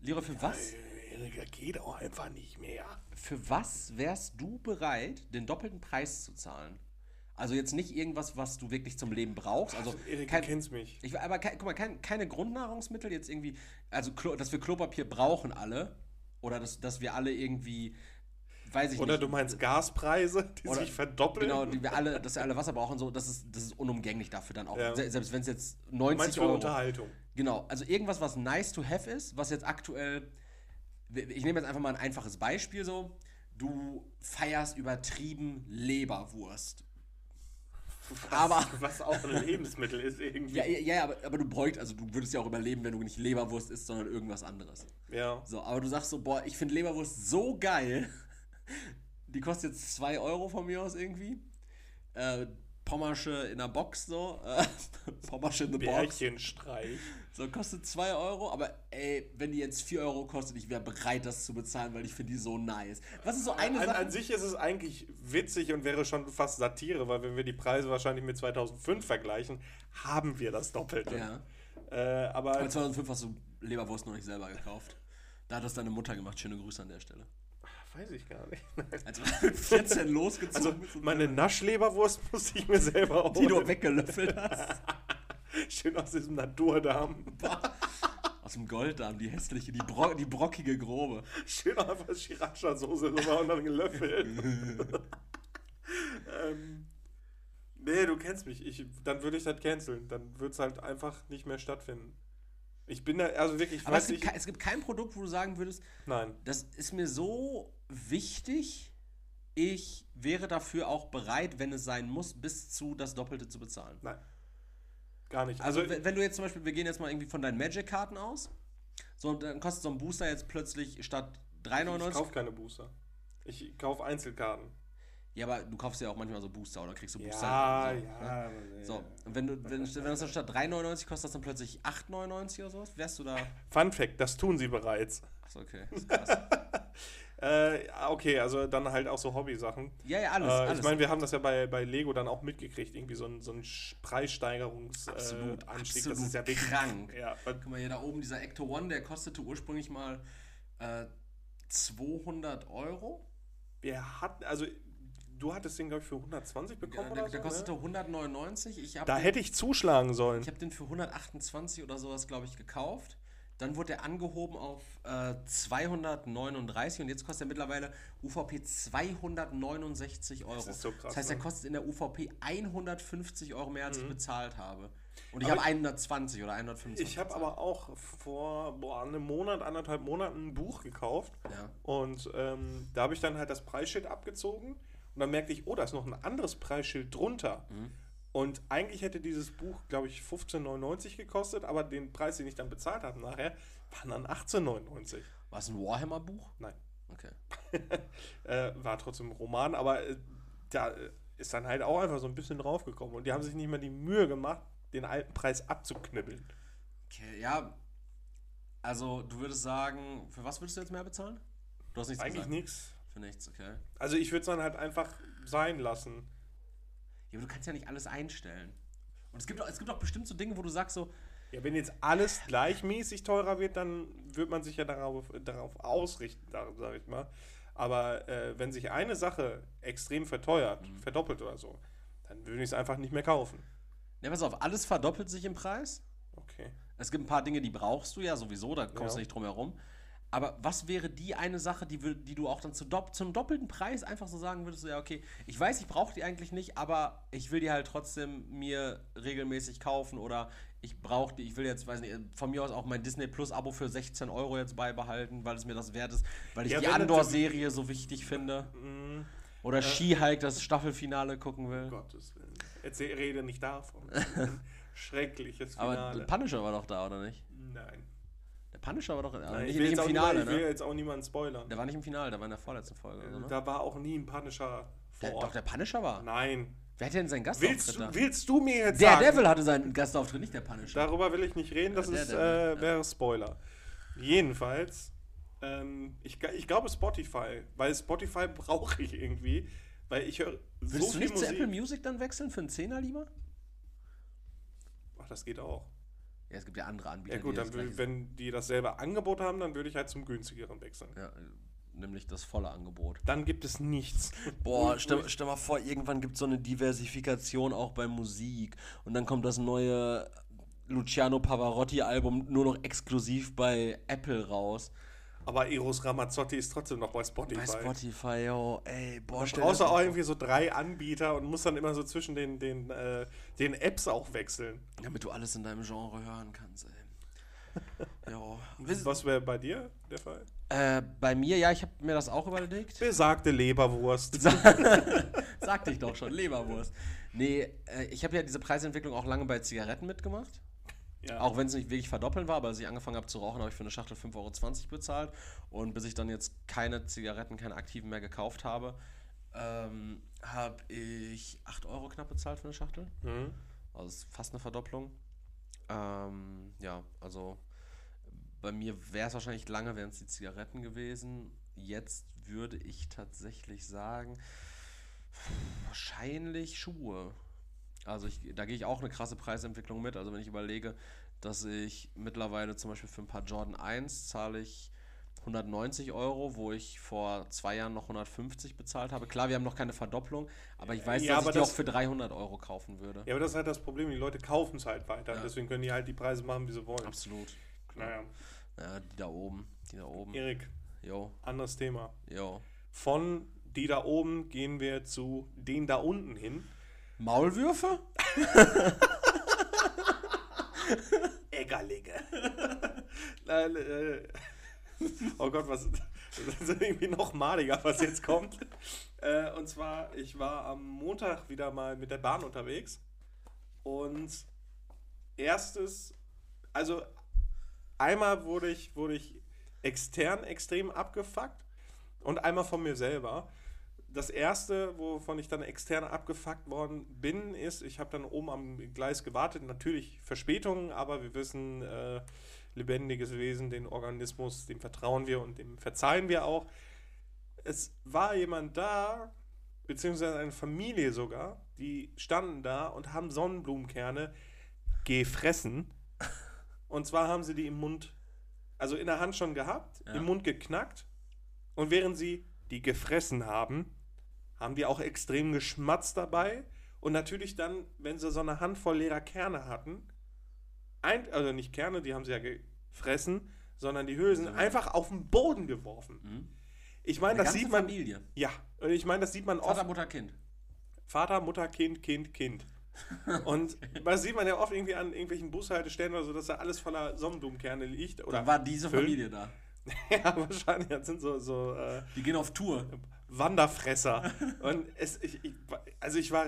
Leroy, für was, Das geht auch einfach nicht mehr. für was wärst du bereit, den doppelten Preis zu zahlen? Also jetzt nicht irgendwas, was du wirklich zum Leben brauchst. Also Erik, kein, du kennst mich. ich, aber kein, guck mal, kein, keine Grundnahrungsmittel jetzt irgendwie, also Klo, dass wir Klopapier brauchen alle oder dass, dass wir alle irgendwie, weiß ich Oder nicht. du meinst Gaspreise, die Oder- sich verdoppeln? Genau, die wir alle, dass wir alle Wasser brauchen, so, das ist, das ist unumgänglich dafür dann auch. Ja. Se- Selbst wenn es jetzt Du 90 meinst Euro. Unterhaltung. Genau, also irgendwas, was nice to have ist, was jetzt aktuell. Ich nehme jetzt einfach mal ein einfaches Beispiel so. Du feierst übertrieben Leberwurst. Aber. Was auch ein Lebensmittel ist irgendwie. Ja, ja, ja aber, aber du bräuchst, also du würdest ja auch überleben, wenn du nicht Leberwurst isst, sondern irgendwas anderes. Ja. So, aber du sagst so, boah, ich finde Leberwurst so geil. Die kostet jetzt 2 Euro von mir aus irgendwie. Äh, Pommersche in der Box so. Pommersche in the Box. Bärchenstreich. So, kostet 2 Euro, aber ey, wenn die jetzt 4 Euro kostet, ich wäre bereit, das zu bezahlen, weil ich finde die so nice. Was ist so eine An, Sache? an sich ist es eigentlich witzig und wäre schon fast Satire, weil wenn wir die Preise wahrscheinlich mit 2005 vergleichen, haben wir das Doppelte. ja. Äh, aber Aber 2005 hast du Leberwurst noch nicht selber gekauft. Da hat das deine Mutter gemacht. Schöne Grüße an der Stelle. Weiß ich gar nicht. Also 14 losgezogen Also meine Naschleberwurst musste ich mir selber die du weggelöffelt hast. Schön aus diesem Naturdarm. Aus dem Golddarm, die hässliche, die, bro die brockige grobe. Schön einfach Sriracha-Soße rüber und dann gelöffelt. ähm, nee, du kennst mich. Ich, dann würde ich das canceln. Dann würde es halt einfach nicht mehr stattfinden. Ich bin da, also wirklich, ich Aber es gibt, kei- es gibt kein Produkt, wo du sagen würdest, Nein. das ist mir so wichtig, ich wäre dafür auch bereit, wenn es sein muss, bis zu das Doppelte zu bezahlen. Nein. Gar nicht. Also, Also, wenn du jetzt zum Beispiel, wir gehen jetzt mal irgendwie von deinen Magic-Karten aus, so, dann kostet so ein Booster jetzt plötzlich statt ich 3,99. kaufe keine Booster. Ich kaufe Einzelkarten. Ja, aber du kaufst ja auch manchmal so Booster oder kriegst du Booster. Ja, so, ne? ja. aber nee. So, und wenn, du, wenn, wenn das dann statt 3,99 kostet, das dann plötzlich 8,99 oder sowas, wärst du da. Fun Fact, das tun sie bereits. Achso, okay. Das ist krass. Äh, okay, also dann halt auch so Hobby-Sachen. Ja, ja, alles. Äh, alles. Ich meine, wir haben das ja bei, bei Lego dann auch mitgekriegt, irgendwie so ein, so ein Preissteigerungsanstieg. absolut, Äh, Anstieg. absolut das ist ja wirklich krank. Ja, Guck mal hier da oben, dieser Ecto One, der kostete ursprünglich mal äh, 200 Euro. wir hatten, also du hattest den, glaube ich, für 120 bekommen Ja, der, oder der so, kostete ne? 199. Ich habe Da den, hätte ich zuschlagen sollen. ich hab den für 128 oder sowas, glaube ich, gekauft. Dann wurde er angehoben auf äh, 239 und jetzt kostet er mittlerweile UVP 269 Euro. ist so krass, das heißt, er ne? kostet in der UVP 150 Euro mehr, als ich bezahlt habe. Und ich habe 120 oder 125. Ich habe aber auch vor boah, einem Monat, anderthalb Monaten ein Buch gekauft. Ja. Und ähm, da habe ich dann halt das Preisschild abgezogen. Und dann merkte ich, oh, da ist noch ein anderes Preisschild drunter. Mhm. Und eigentlich hätte dieses Buch, glaube ich, 15,99 gekostet, aber den Preis, den ich dann bezahlt habe nachher, waren dann 18,99. War es ein Warhammer-Buch? Nein. Okay. äh, war trotzdem ein Roman, aber äh, da äh, ist dann halt auch einfach so ein bisschen draufgekommen. Und die haben sich nicht mal die Mühe gemacht, den alten Preis abzuknibbeln. Okay, ja. Also, du würdest sagen, für was würdest du jetzt mehr bezahlen? Du hast nichts Eigentlich nichts. Für nichts, okay. Also ich würde es dann halt einfach sein lassen. Ja, aber du kannst ja nicht alles einstellen. Und es gibt auch, es gibt auch bestimmt so Dinge, wo du sagst so, Ja, wenn jetzt alles gleichmäßig teurer wird, dann wird man sich ja darauf, darauf ausrichten, sage ich mal. Aber äh, wenn sich eine Sache extrem verteuert, Mhm. verdoppelt oder so, dann würde ich es einfach nicht mehr kaufen. ne, pass auf, alles verdoppelt sich im Preis. Okay. Es gibt ein paar Dinge, die brauchst du ja sowieso, da kommst Ja. du nicht drum herum. Aber was wäre die eine Sache, die, die du auch dann zu dopp zum doppelten Preis einfach so sagen würdest, so, ja, okay, ich weiß, ich brauche die eigentlich nicht, aber ich will die halt trotzdem mir regelmäßig kaufen oder ich brauche die, ich will jetzt, weiß nicht, von mir aus auch mein Disney Plus Abo für 16 Euro jetzt beibehalten, weil es mir das wert ist, weil ich Ja, die Andor-Serie so wichtig finde. Mm, Oder She-Hulk das Staffelfinale gucken will. um Gottes Willen. Erzähl, rede nicht davon. Schreckliches aber Finale. Punisher war doch da, oder nicht? Nein. Punisher war doch aber Nein nicht, ich, will nicht im Finale, niemand, ich will ne? jetzt auch niemanden spoilern. Der war nicht im Finale, der war in der vorletzten Folge. Oder so, ne? Da war auch nie ein Punisher vor Der, Ort. doch, der Punisher war. Nein. Wer hat denn seinen Gastauftritt Willst du, willst du mir jetzt der sagen? Devil hatte seinen Gastauftritt, nicht der Punisher. Darüber will ich nicht reden, das Ja, der ist, Devil, äh, ja. wäre Spoiler. Jedenfalls, ähm, ich, ich glaube Spotify, weil Spotify brauche ich irgendwie, weil ich höre so Willst du nicht zu Musik. Apple Music dann wechseln für einen Zehner lieber? Ach, das geht auch. Ja, es gibt ja andere Anbieter. Ja gut, die dann gleiche- wenn die dasselbe Angebot haben, dann würde ich halt zum günstigeren wechseln. ja, nämlich das volle Angebot. Dann gibt es nichts. Boah, stell, stell mal vor, irgendwann gibt es so eine Diversifikation auch bei Musik. Und dann kommt das neue Luciano Pavarotti-Album nur noch exklusiv bei Apple raus. Aber Eros Ramazzotti ist trotzdem noch bei Spotify. Bei Spotify, yo, ey, boah, brauchst du das auch irgendwie so drei Anbieter und musst dann immer so zwischen den, den, äh, den Apps auch wechseln. damit du alles in deinem Genre hören kannst, ey. jo. Was wäre bei dir der Fall? Äh, bei mir, ja, ich habe mir das auch überlegt. Besagte Leberwurst. Sagte ich doch schon, Leberwurst. Nee, äh, ich habe ja diese Preisentwicklung auch lange bei Zigaretten mitgemacht. Ja. Auch wenn es nicht wirklich verdoppeln war, aber als ich angefangen habe zu rauchen, habe ich für eine Schachtel 5,20 Euro bezahlt. Und bis ich dann jetzt keine Zigaretten, keine aktiven mehr gekauft habe, ähm, habe ich 8 Euro knapp bezahlt für eine Schachtel. Mhm. Also ist fast eine Verdopplung. Ähm, ja, also bei mir wäre es wahrscheinlich lange, wären es die Zigaretten gewesen. Jetzt würde ich tatsächlich sagen, wahrscheinlich Schuhe. Also ich, da gehe ich auch eine krasse Preisentwicklung mit. Also wenn ich überlege, dass ich mittlerweile zum Beispiel für ein paar Jordan 1 zahle ich 190 Euro, wo ich vor zwei Jahren noch 150 bezahlt habe. Klar, wir haben noch keine Verdopplung, aber ich weiß, Ja, dass ich die auch das- für 300 Euro kaufen würde. Ja, aber das ist halt das Problem, die Leute kaufen es halt weiter. Ja. Deswegen können die halt die Preise machen, wie sie wollen. Absolut. Naja, Ja, die da oben. Die da oben. Erik, Jo, anderes Thema. jo. Von die da oben gehen wir zu den da unten hin. Maulwürfe? Eggerlinge. Nein, äh, oh Gott, was das ist irgendwie noch maliger, was jetzt kommt. Äh, und zwar, ich war am Montag wieder mal mit der Bahn unterwegs und erstes, also einmal wurde ich, wurde ich extern extrem abgefuckt und einmal von mir selber. Das erste, wovon ich dann extern abgefuckt worden bin, ist, ich habe dann oben am Gleis gewartet. Natürlich Verspätungen, aber wir wissen, äh, lebendiges Wesen, den Organismus, dem vertrauen wir und dem verzeihen wir auch. es war jemand da, beziehungsweise eine Familie sogar, die standen da und haben Sonnenblumenkerne gefressen. Und zwar haben sie die im Mund, also in der Hand schon gehabt, Ja. im Mund geknackt. Und während sie die gefressen haben, haben die auch extrem geschmatzt dabei. Und natürlich dann, wenn sie so eine Handvoll leerer Kerne hatten, ein, also nicht Kerne, die haben sie ja gefressen, sondern die Hülsen einfach auf den Boden geworfen. Mhm. Ich meine, Eine das sieht man. Familie. Ja, und ich meine, das sieht man oft. Vater, Mutter, Kind. Vater, Mutter, Kind, Kind, Kind. Und das sieht man ja oft irgendwie an irgendwelchen Bushaltestellen oder so, dass da alles voller Sonnenblumenkerne liegt. Da Oder war diese. Familie da. ja, wahrscheinlich. Das sind so, so äh, Die gehen auf Tour. Wanderfresser. Und es, ich, ich, also ich war,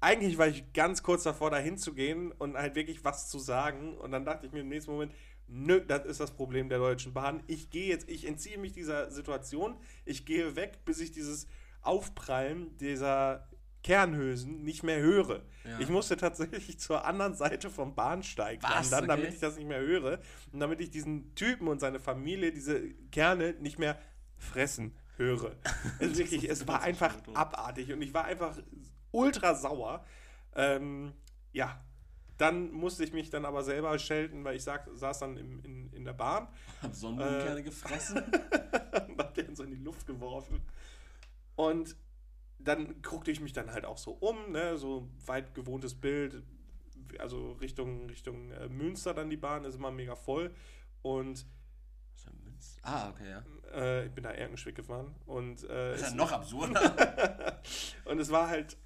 eigentlich war ich ganz kurz davor, da hinzugehen und halt wirklich was zu sagen. Und dann dachte ich mir im nächsten Moment, nö, das ist das Problem der Deutschen Bahn. Ich gehe jetzt, ich entziehe mich dieser Situation. Ich gehe weg, bis ich dieses Aufprallen dieser Kernhülsen nicht mehr höre. Ja. Ich musste tatsächlich zur anderen Seite vom Bahnsteig Was? wandern, damit Okay. ich das nicht mehr höre und damit ich diesen Typen und seine Familie diese Kerne nicht mehr fressen höre. Es, wirklich, es war einfach abartig und ich war einfach ultra sauer. Ähm, ja, dann musste ich mich dann aber selber schelten, weil ich sag, saß dann im, in, in der Bahn Hab Sonnenblumenkerne Äh. gefressen. und hab den so in die Luft geworfen. Und dann guckte ich mich dann halt auch so um, ne, so weit gewohntes Bild, also Richtung, Richtung äh, Münster dann die Bahn, ist immer mega voll. Und Ah, okay, ja. äh, ich bin da Erkenschwick gefahren. Und, äh, Das ist es, ja noch absurder. und es war halt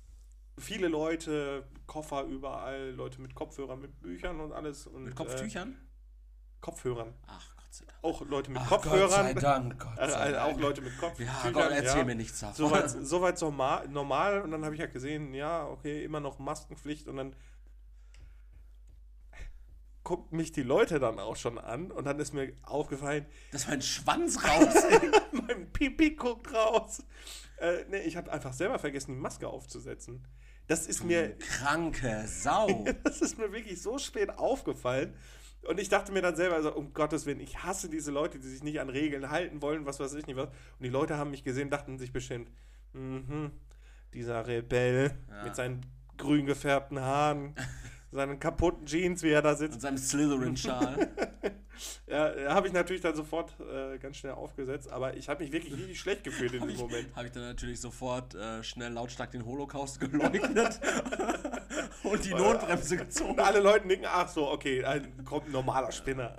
viele Leute, Koffer überall, Leute mit Kopfhörern, mit Büchern und alles. Und, Mit Kopftüchern? Äh, Kopfhörern. Ach, Gott sei Dank. Auch Leute mit Ach, Kopfhörern. Gott sei Dank, Gott Äh, sei äh, auch Dank. Leute mit Kopftüchern. Ja, Gott, erzähl ja. mir nichts davon. Soweit normal, normal und dann habe ich halt gesehen, ja, okay, immer noch Maskenpflicht und dann guckt mich die Leute dann auch schon an und dann ist mir aufgefallen, Dass mein Schwanz raus. mein Pipi guckt raus. Äh, nee, ich habe einfach selber vergessen, die Maske aufzusetzen. Das ist mir, Kranke Sau. das ist mir wirklich so spät aufgefallen. Und ich dachte mir dann selber, also, um Gottes Willen, ich hasse diese Leute, die sich nicht an Regeln halten wollen, was weiß ich nicht was. Und die Leute haben mich gesehen, dachten sich bestimmt, mhm, dieser Rebell Ja. mit seinen grün gefärbten Haaren, seinen kaputten Jeans, wie er da Und sitzt. seinem Slytherin-Schal. Ja, habe ich natürlich dann sofort äh, ganz schnell aufgesetzt, aber ich habe mich wirklich richtig schlecht gefühlt in Habe dem Moment. hab ich dann natürlich sofort äh, schnell lautstark den Holocaust geleugnet und die Notbremse gezogen. Und alle Leute denken, ach so, okay, ein, kommt ein normaler Spinner.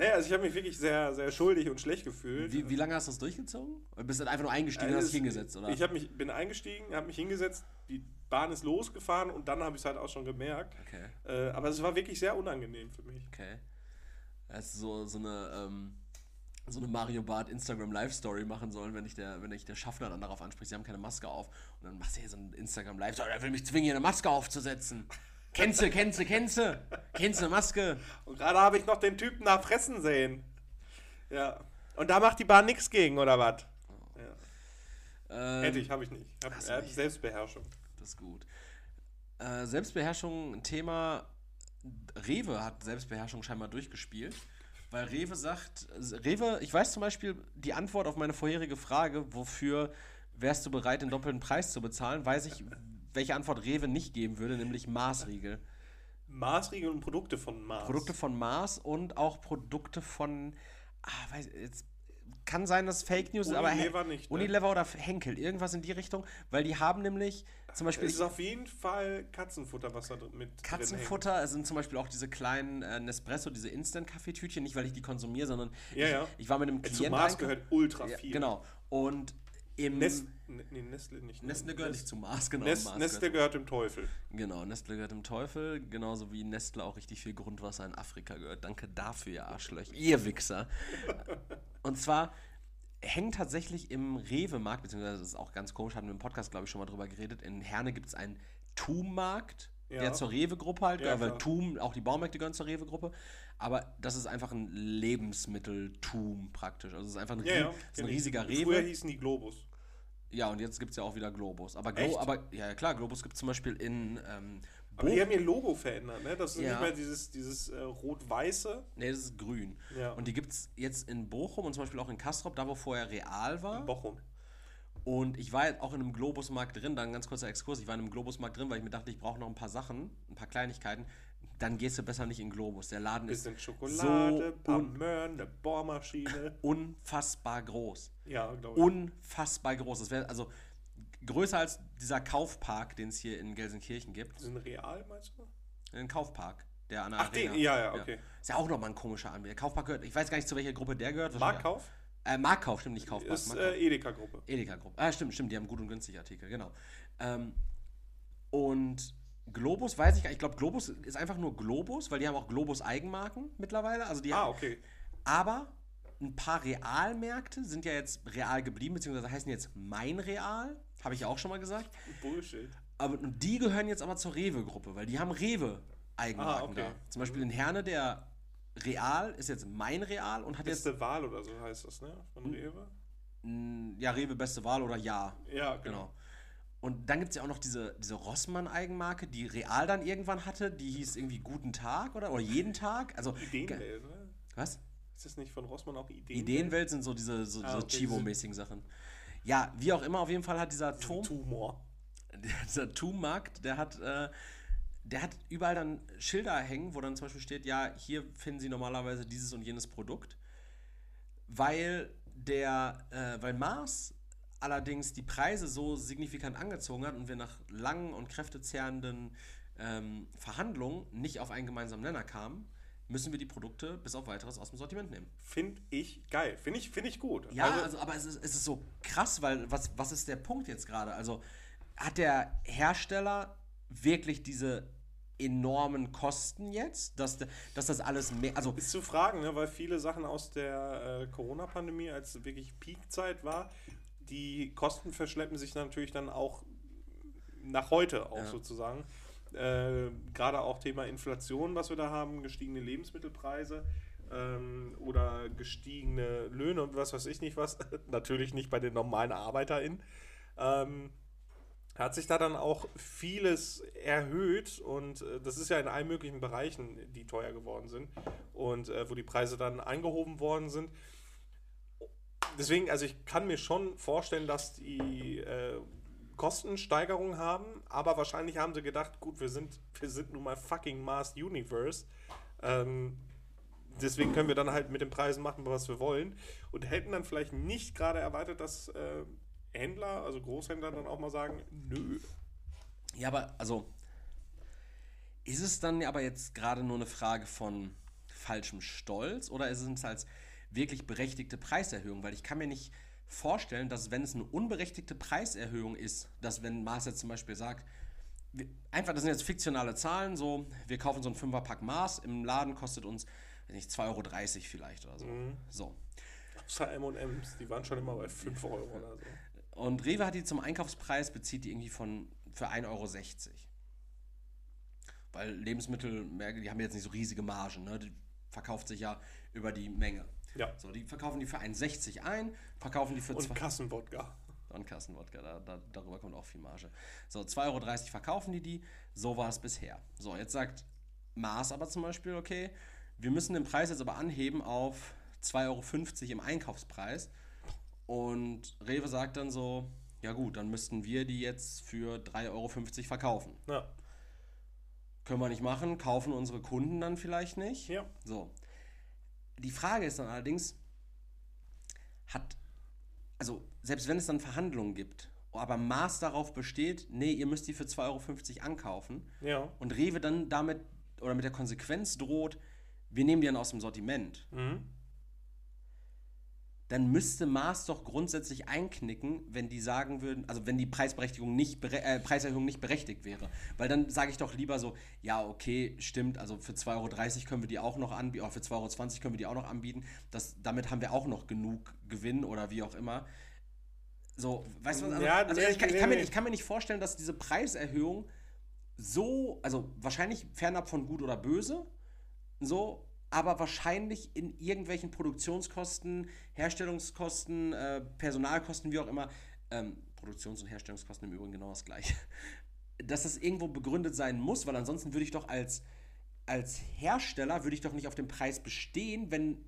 Naja, also ich habe mich wirklich sehr, sehr schuldig und schlecht gefühlt. Wie, wie lange hast du das durchgezogen? Oder bist du dann einfach nur eingestiegen und Also hast dich es- hingesetzt, oder? Ich mich, bin eingestiegen, habe mich hingesetzt, die Bahn ist losgefahren und dann habe ich es halt auch schon gemerkt. okay, Äh, aber es war wirklich sehr unangenehm für mich. okay. Das ist so, so eine, ähm, so eine Mario Bart Instagram Live Story machen sollen, wenn ich der, wenn ich der Schaffner dann darauf anspricht, sie haben keine Maske auf. Und dann machst du hier so ein Instagram Live Story, er will mich zwingen, hier eine Maske aufzusetzen. Kennst du, kennst du, kennst du? Kennst du Maske? Und gerade habe ich noch den Typen da fressen sehen. Ja. Und da macht die Bahn nichts gegen, oder was? Ähm, Hätte ich, habe ich nicht. Hab, er hat. Selbstbeherrschung. Das ist gut. Äh, Selbstbeherrschung, Thema. Rewe hat Selbstbeherrschung scheinbar durchgespielt. Weil Rewe sagt, Rewe, ich weiß zum Beispiel die Antwort auf meine vorherige Frage, wofür wärst du bereit, den doppelten Preis zu bezahlen, weiß ich, welche Antwort Rewe nicht geben würde, nämlich Maßriegel. Maßriegel und Produkte von Mars. Produkte von Mars und auch Produkte von, ah, weiß, jetzt kann sein, dass Fake News ist, aber Unilever nicht, ne? Unilever oder Henkel, irgendwas in die Richtung, weil die haben nämlich zum Beispiel Es ist auf jeden Fall Katzenfutter, was da mit Katzenfutter sind zum Beispiel auch diese kleinen äh, Nespresso, diese Instant-Kaffeetütchen, nicht weil ich die konsumiere, sondern Ja, ich, ja. ich war mit einem hängt. Zu Klienten. Mars gehört ultra ja, viel. Genau. Und im Nest, ne- nee, Nestle nicht. ne? Nestle gehört nicht zu Mars, genau. Nest, Mars Nestle gehört dem Teufel. Genau, Nestle gehört dem Teufel, genauso wie Nestle auch richtig viel Grundwasser in Afrika gehört. Danke dafür, ihr Arschlöcher, ihr Wichser. Und zwar hängt tatsächlich im Rewe-Markt, beziehungsweise das ist auch ganz komisch, hatten wir im Podcast, glaube ich, schon mal drüber geredet, in Herne gibt es einen TUM-Markt, Ja. der zur Rewe-Gruppe halt Ja, gehört, weil klar. TUM, auch die Baumärkte gehören zur Rewe-Gruppe, aber das ist einfach ein Lebensmittel-TUM praktisch. Also es ist einfach ein, Ja, rie- ja. ist ein riesiger Früher Rewe. hießen die Globus. Ja, und jetzt gibt es ja auch wieder Globus. Aber, Glo Echt? aber ja, klar, Globus gibt es zum Beispiel in ähm, Aber die haben ihr Logo verändert, ne? Das ist Ja. nicht mehr dieses, dieses äh, rot-weiße. Nee, das ist grün. Ja. Und die gibt es jetzt in Bochum und zum Beispiel auch in Kastrop, da wo vorher Real war. Bochum. Und ich war jetzt auch in einem Globusmarkt drin, dann ein ganz kurzer Exkurs. Ich war in einem Globusmarkt drin, weil ich mir dachte, ich brauche noch ein paar Sachen, ein paar Kleinigkeiten. Dann gehst du besser nicht in Globus. Der Laden ist Bisschen Schokolade, so paar un Möhren, eine Bohrmaschine. unfassbar groß. Ja, glaube ich. Unfassbar groß. Das wäre also größer als dieser Kaufpark, den es hier in Gelsenkirchen gibt. Sind real, meinst du? Ein Kaufpark, der an der Ach, Arena. den, ja, ja, okay. Ist ja auch nochmal ein komischer Anbieter. Kaufpark gehört, ich weiß gar nicht, zu welcher Gruppe der gehört. Marktkauf Äh, Marktkauf, stimmt nicht Kaufpark. ist Marktkauf. äh, Edeka-Gruppe. Edeka-Gruppe. Ah, stimmt, stimmt, die haben gut und günstig Artikel, genau. Ähm, und Globus, weiß ich gar nicht, ich glaube, Globus ist einfach nur Globus, weil die haben auch Globus-Eigenmarken mittlerweile. Also die Ah, okay. Aber ein paar Realmärkte sind ja jetzt real geblieben, beziehungsweise heißen jetzt Mein Real, habe ich ja auch schon mal gesagt. Bullshit. Aber die gehören jetzt aber zur Rewe-Gruppe, weil die haben Rewe-Eigenmarken Ah, okay. da. Zum Beispiel in Herne, der Real ist jetzt Mein Real und hat jetzt Beste Wahl oder so heißt das, ne? Von Rewe? mh, ja Rewe beste Wahl oder Ja. Ja, genau. Genau. Und dann gibt es ja auch noch diese, diese Rossmann-Eigenmarke, die Real dann irgendwann hatte, die hieß irgendwie Guten Tag oder, oder Jeden Tag. Also, Ideenwelt, ne? was? Ist das nicht von Rossmann auch Ideenwelt? Ideenwelt sind so diese so, Ah, so okay, Chivo-mäßigen Sachen. Ja, wie auch immer, auf jeden Fall hat dieser Turm, Tumor. dieser Turmmarkt, der hat, äh, der hat überall dann Schilder hängen, wo dann zum Beispiel steht, ja, hier finden Sie normalerweise dieses und jenes Produkt, weil der, äh, weil Mars allerdings die Preise so signifikant angezogen hat und wir nach langen und kräftezehrenden ähm, Verhandlungen nicht auf einen gemeinsamen Nenner kamen, müssen wir die Produkte bis auf weiteres aus dem Sortiment nehmen. Finde ich geil. Finde ich, find ich gut. Ja, also, aber es ist, es ist so krass, weil was, was ist der Punkt jetzt gerade? Also hat der Hersteller wirklich diese enormen Kosten jetzt, dass, dass das alles mehr, also Ist zu fragen, ne? weil viele Sachen aus der äh, Corona-Pandemie, als wirklich Peakzeit war, die Kosten verschleppen sich natürlich dann auch nach heute auch Ja. sozusagen. Äh, Gerade auch Thema Inflation, was wir da haben, gestiegene Lebensmittelpreise ähm, oder gestiegene Löhne und was weiß ich nicht was. natürlich nicht bei den normalen ArbeiterInnen. Ähm, hat sich da dann auch vieles erhöht und äh, das ist ja in allen möglichen Bereichen, die teuer geworden sind und äh, wo die Preise dann eingehoben worden sind. Deswegen, also ich kann mir schon vorstellen, dass die äh, Kostensteigerungen haben, aber wahrscheinlich haben sie gedacht, gut, wir sind, wir sind nun mal fucking Mars Universe. Ähm, deswegen können wir dann halt mit den Preisen machen, was wir wollen. Und hätten dann vielleicht nicht gerade erwartet, dass äh, Händler, also Großhändler, dann auch mal sagen, nö. Ja, aber also ist es dann aber jetzt gerade nur eine Frage von falschem Stolz oder ist es als wirklich berechtigte Preiserhöhung? Weil ich kann mir nicht vorstellen, dass wenn es eine unberechtigte Preiserhöhung ist, dass wenn Mars jetzt zum Beispiel sagt, wir, einfach, das sind jetzt fiktionale Zahlen, so, wir kaufen so ein Fünferpack Mars, im Laden kostet uns, weiß nicht, 2,30 Euro vielleicht oder so. So. Außer M&M's, die waren schon immer bei 5 Euro oder so. Und Rewe hat die zum Einkaufspreis, bezieht die irgendwie von für 1,60 Euro. Weil Lebensmittelmärkte, die haben jetzt nicht so riesige Margen, ne? Die verkauft sich ja über die Menge. Ja. So, die verkaufen die für 1,60 ein, verkaufen die für Und Kassenwodka. und Kassenwodka, da, da, darüber kommt auch viel Marge. So, 2,30 Euro verkaufen die die, so war es bisher. So, jetzt sagt Mars aber zum Beispiel, okay, wir müssen den Preis jetzt aber anheben auf 2,50 Euro im Einkaufspreis. Und Rewe sagt dann so, ja gut, dann müssten wir die jetzt für 3,50 Euro verkaufen. Ja. Können wir nicht machen, kaufen unsere Kunden dann vielleicht nicht. Ja. So. Die Frage ist dann allerdings, hat, also selbst wenn es dann Verhandlungen gibt, aber Maß darauf besteht, nee, ihr müsst die für 2,50 Euro ankaufen Ja. und Rewe dann damit oder mit der Konsequenz droht, wir nehmen die dann aus dem Sortiment, Mhm. Dann müsste Maß doch grundsätzlich einknicken, wenn die sagen würden, also wenn die Preisberechtigung nicht, äh, Preiserhöhung nicht berechtigt wäre. Weil dann sage ich doch lieber so, ja, okay, stimmt, also für 2,30 Euro können wir die auch noch anbieten, oder für 2,20 Euro können wir die auch noch anbieten. Das, damit haben wir auch noch genug Gewinn oder wie auch immer. So, weißt du was? Also, Ja, also ich, kann, ich, kann mir, ich kann mir nicht vorstellen, dass diese Preiserhöhung so, also wahrscheinlich fernab von gut oder böse, so, aber wahrscheinlich in irgendwelchen Produktionskosten, Herstellungskosten, äh, Personalkosten, wie auch immer, ähm, Produktions- und Herstellungskosten im Übrigen genau das gleiche, dass das irgendwo begründet sein muss, weil ansonsten würde ich doch als, als Hersteller, würde ich doch nicht auf dem Preis bestehen, wenn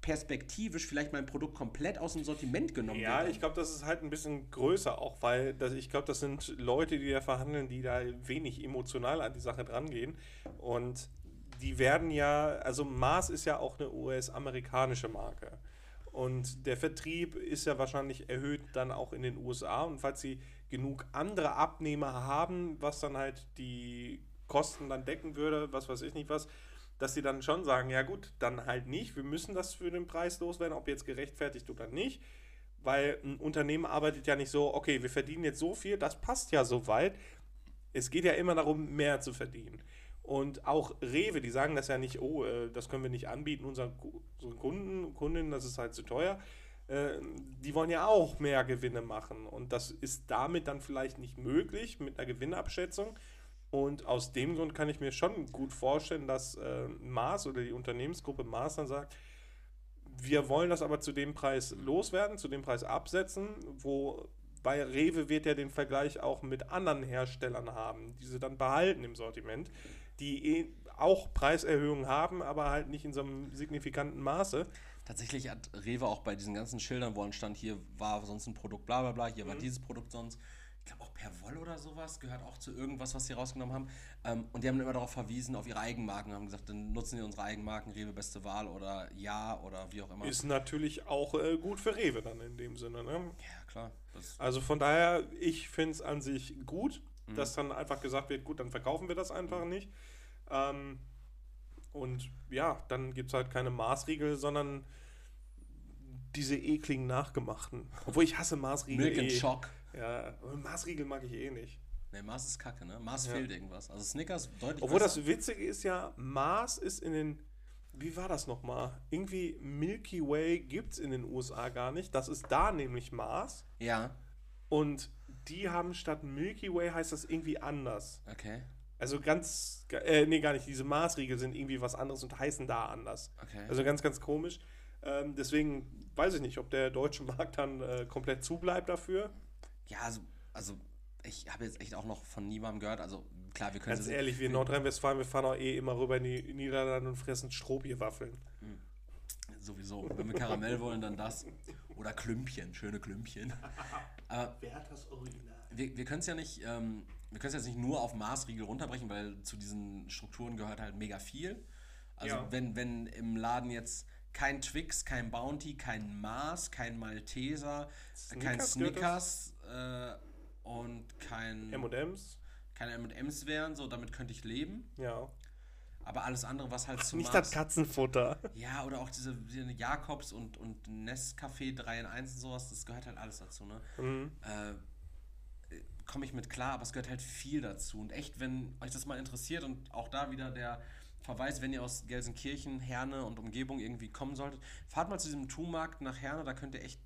perspektivisch vielleicht mein Produkt komplett aus dem Sortiment genommen Ja, wird. ich glaube, das ist halt ein bisschen größer auch, weil das, ich glaube, das sind Leute, die da verhandeln, die da wenig emotional an die Sache drangehen. Und die werden ja, also Mars ist ja auch eine US-amerikanische Marke. Und der Vertrieb ist ja wahrscheinlich erhöht dann auch in den USA. Und falls sie genug andere Abnehmer haben, was dann halt die Kosten dann decken würde, was weiß ich nicht was, dass sie dann schon sagen, ja gut, dann halt nicht, wir müssen das für den Preis loswerden, ob jetzt gerechtfertigt oder nicht. Weil ein Unternehmen arbeitet ja nicht so, okay, wir verdienen jetzt so viel, das passt ja soweit. Es geht ja immer darum, mehr zu verdienen. Und auch Rewe, die sagen das ja nicht, oh, äh, das können wir nicht anbieten, unseren, Ku- unseren Kunden, Kundinnen, das ist halt zu teuer. Äh, die wollen ja auch mehr Gewinne machen. Und das ist damit dann vielleicht nicht möglich mit einer Gewinnabschätzung. Und aus dem Grund kann ich mir schon gut vorstellen, dass äh, Mars oder die Unternehmensgruppe Mars dann sagt, wir wollen das aber zu dem Preis loswerden, zu dem Preis absetzen, wo bei Rewe wird ja den Vergleich auch mit anderen Herstellern haben, die sie dann behalten im Sortiment, die eh auch Preiserhöhungen haben, aber halt nicht in so einem signifikanten Maße. Tatsächlich hat Rewe auch bei diesen ganzen Schildern, wo stand, hier war sonst ein Produkt, bla bla bla, hier war dieses Produkt sonst. Ich glaube auch Perwoll oder sowas gehört auch zu irgendwas, was sie rausgenommen haben. Ähm, und die haben immer darauf verwiesen, auf ihre Eigenmarken, haben gesagt, dann nutzen sie unsere Eigenmarken, Rewe beste Wahl oder Ja oder wie auch immer. Ist natürlich auch äh, gut für Rewe dann in dem Sinne. Ne? ja, klar. Also von daher, ich finde es an sich gut, dass dann einfach gesagt wird, gut, dann verkaufen wir das einfach nicht. Ähm, und ja, dann gibt es halt keine Maßriegel, sondern diese ekligen nachgemachten. Obwohl ich hasse Maßriegel. Milk and eh. Choc. Ja, aber Maßriegel mag ich eh nicht. Ne, Mars ist kacke, ne? Mars Ja. fehlt irgendwas. Also Snickers deutlich Obwohl besser. das Witzige ist ja, Mars ist in den. Wie war das nochmal? Irgendwie Milky Way gibt es in den USA gar nicht. Das ist da nämlich Mars. Ja, Und die haben statt Milky Way heißt das irgendwie anders. okay. Also ganz, äh, nee, gar nicht. Diese Maßriegel sind irgendwie was anderes und heißen da anders. Okay. Also ganz, ganz komisch. Ähm, deswegen weiß ich nicht, ob der deutsche Markt dann äh, komplett zubleibt dafür. ja, also, also ich habe jetzt echt auch noch von niemandem gehört. Also klar, wir können Ganz ehrlich, wir in Nordrhein-Westfalen, wir fahren auch eh immer rüber in die Niederlande und fressen Strohbierwaffeln. Sowieso. Wenn wir Karamell wollen, dann das. Oder Klümpchen, schöne Klümpchen. Aber Wer hat das Original? wir, wir können es ja nicht, ähm, wir können es jetzt nicht nur auf Maßriegel runterbrechen, weil zu diesen Strukturen gehört halt mega viel. Also Ja. wenn, wenn im Laden jetzt kein Twix, kein Bounty, kein Mars, kein Malteser, kein Snickers gehört Snickers äh, und kein M&M's? keine M&M's wären, so damit könnte ich leben. Ja. Aber alles andere, was halt zu Nicht das Katzenfutter. Ja, oder auch diese, diese Jakobs und, und Nescafé 3 in 1 und sowas, das gehört halt alles dazu, ne? Mhm. Äh, komme ich mit klar, aber es gehört halt viel dazu. Und echt, wenn euch das mal interessiert und auch da wieder der Verweis, wenn ihr aus Gelsenkirchen, Herne und Umgebung irgendwie kommen solltet, fahrt mal zu diesem Tu-Markt nach Herne, da könnt ihr echt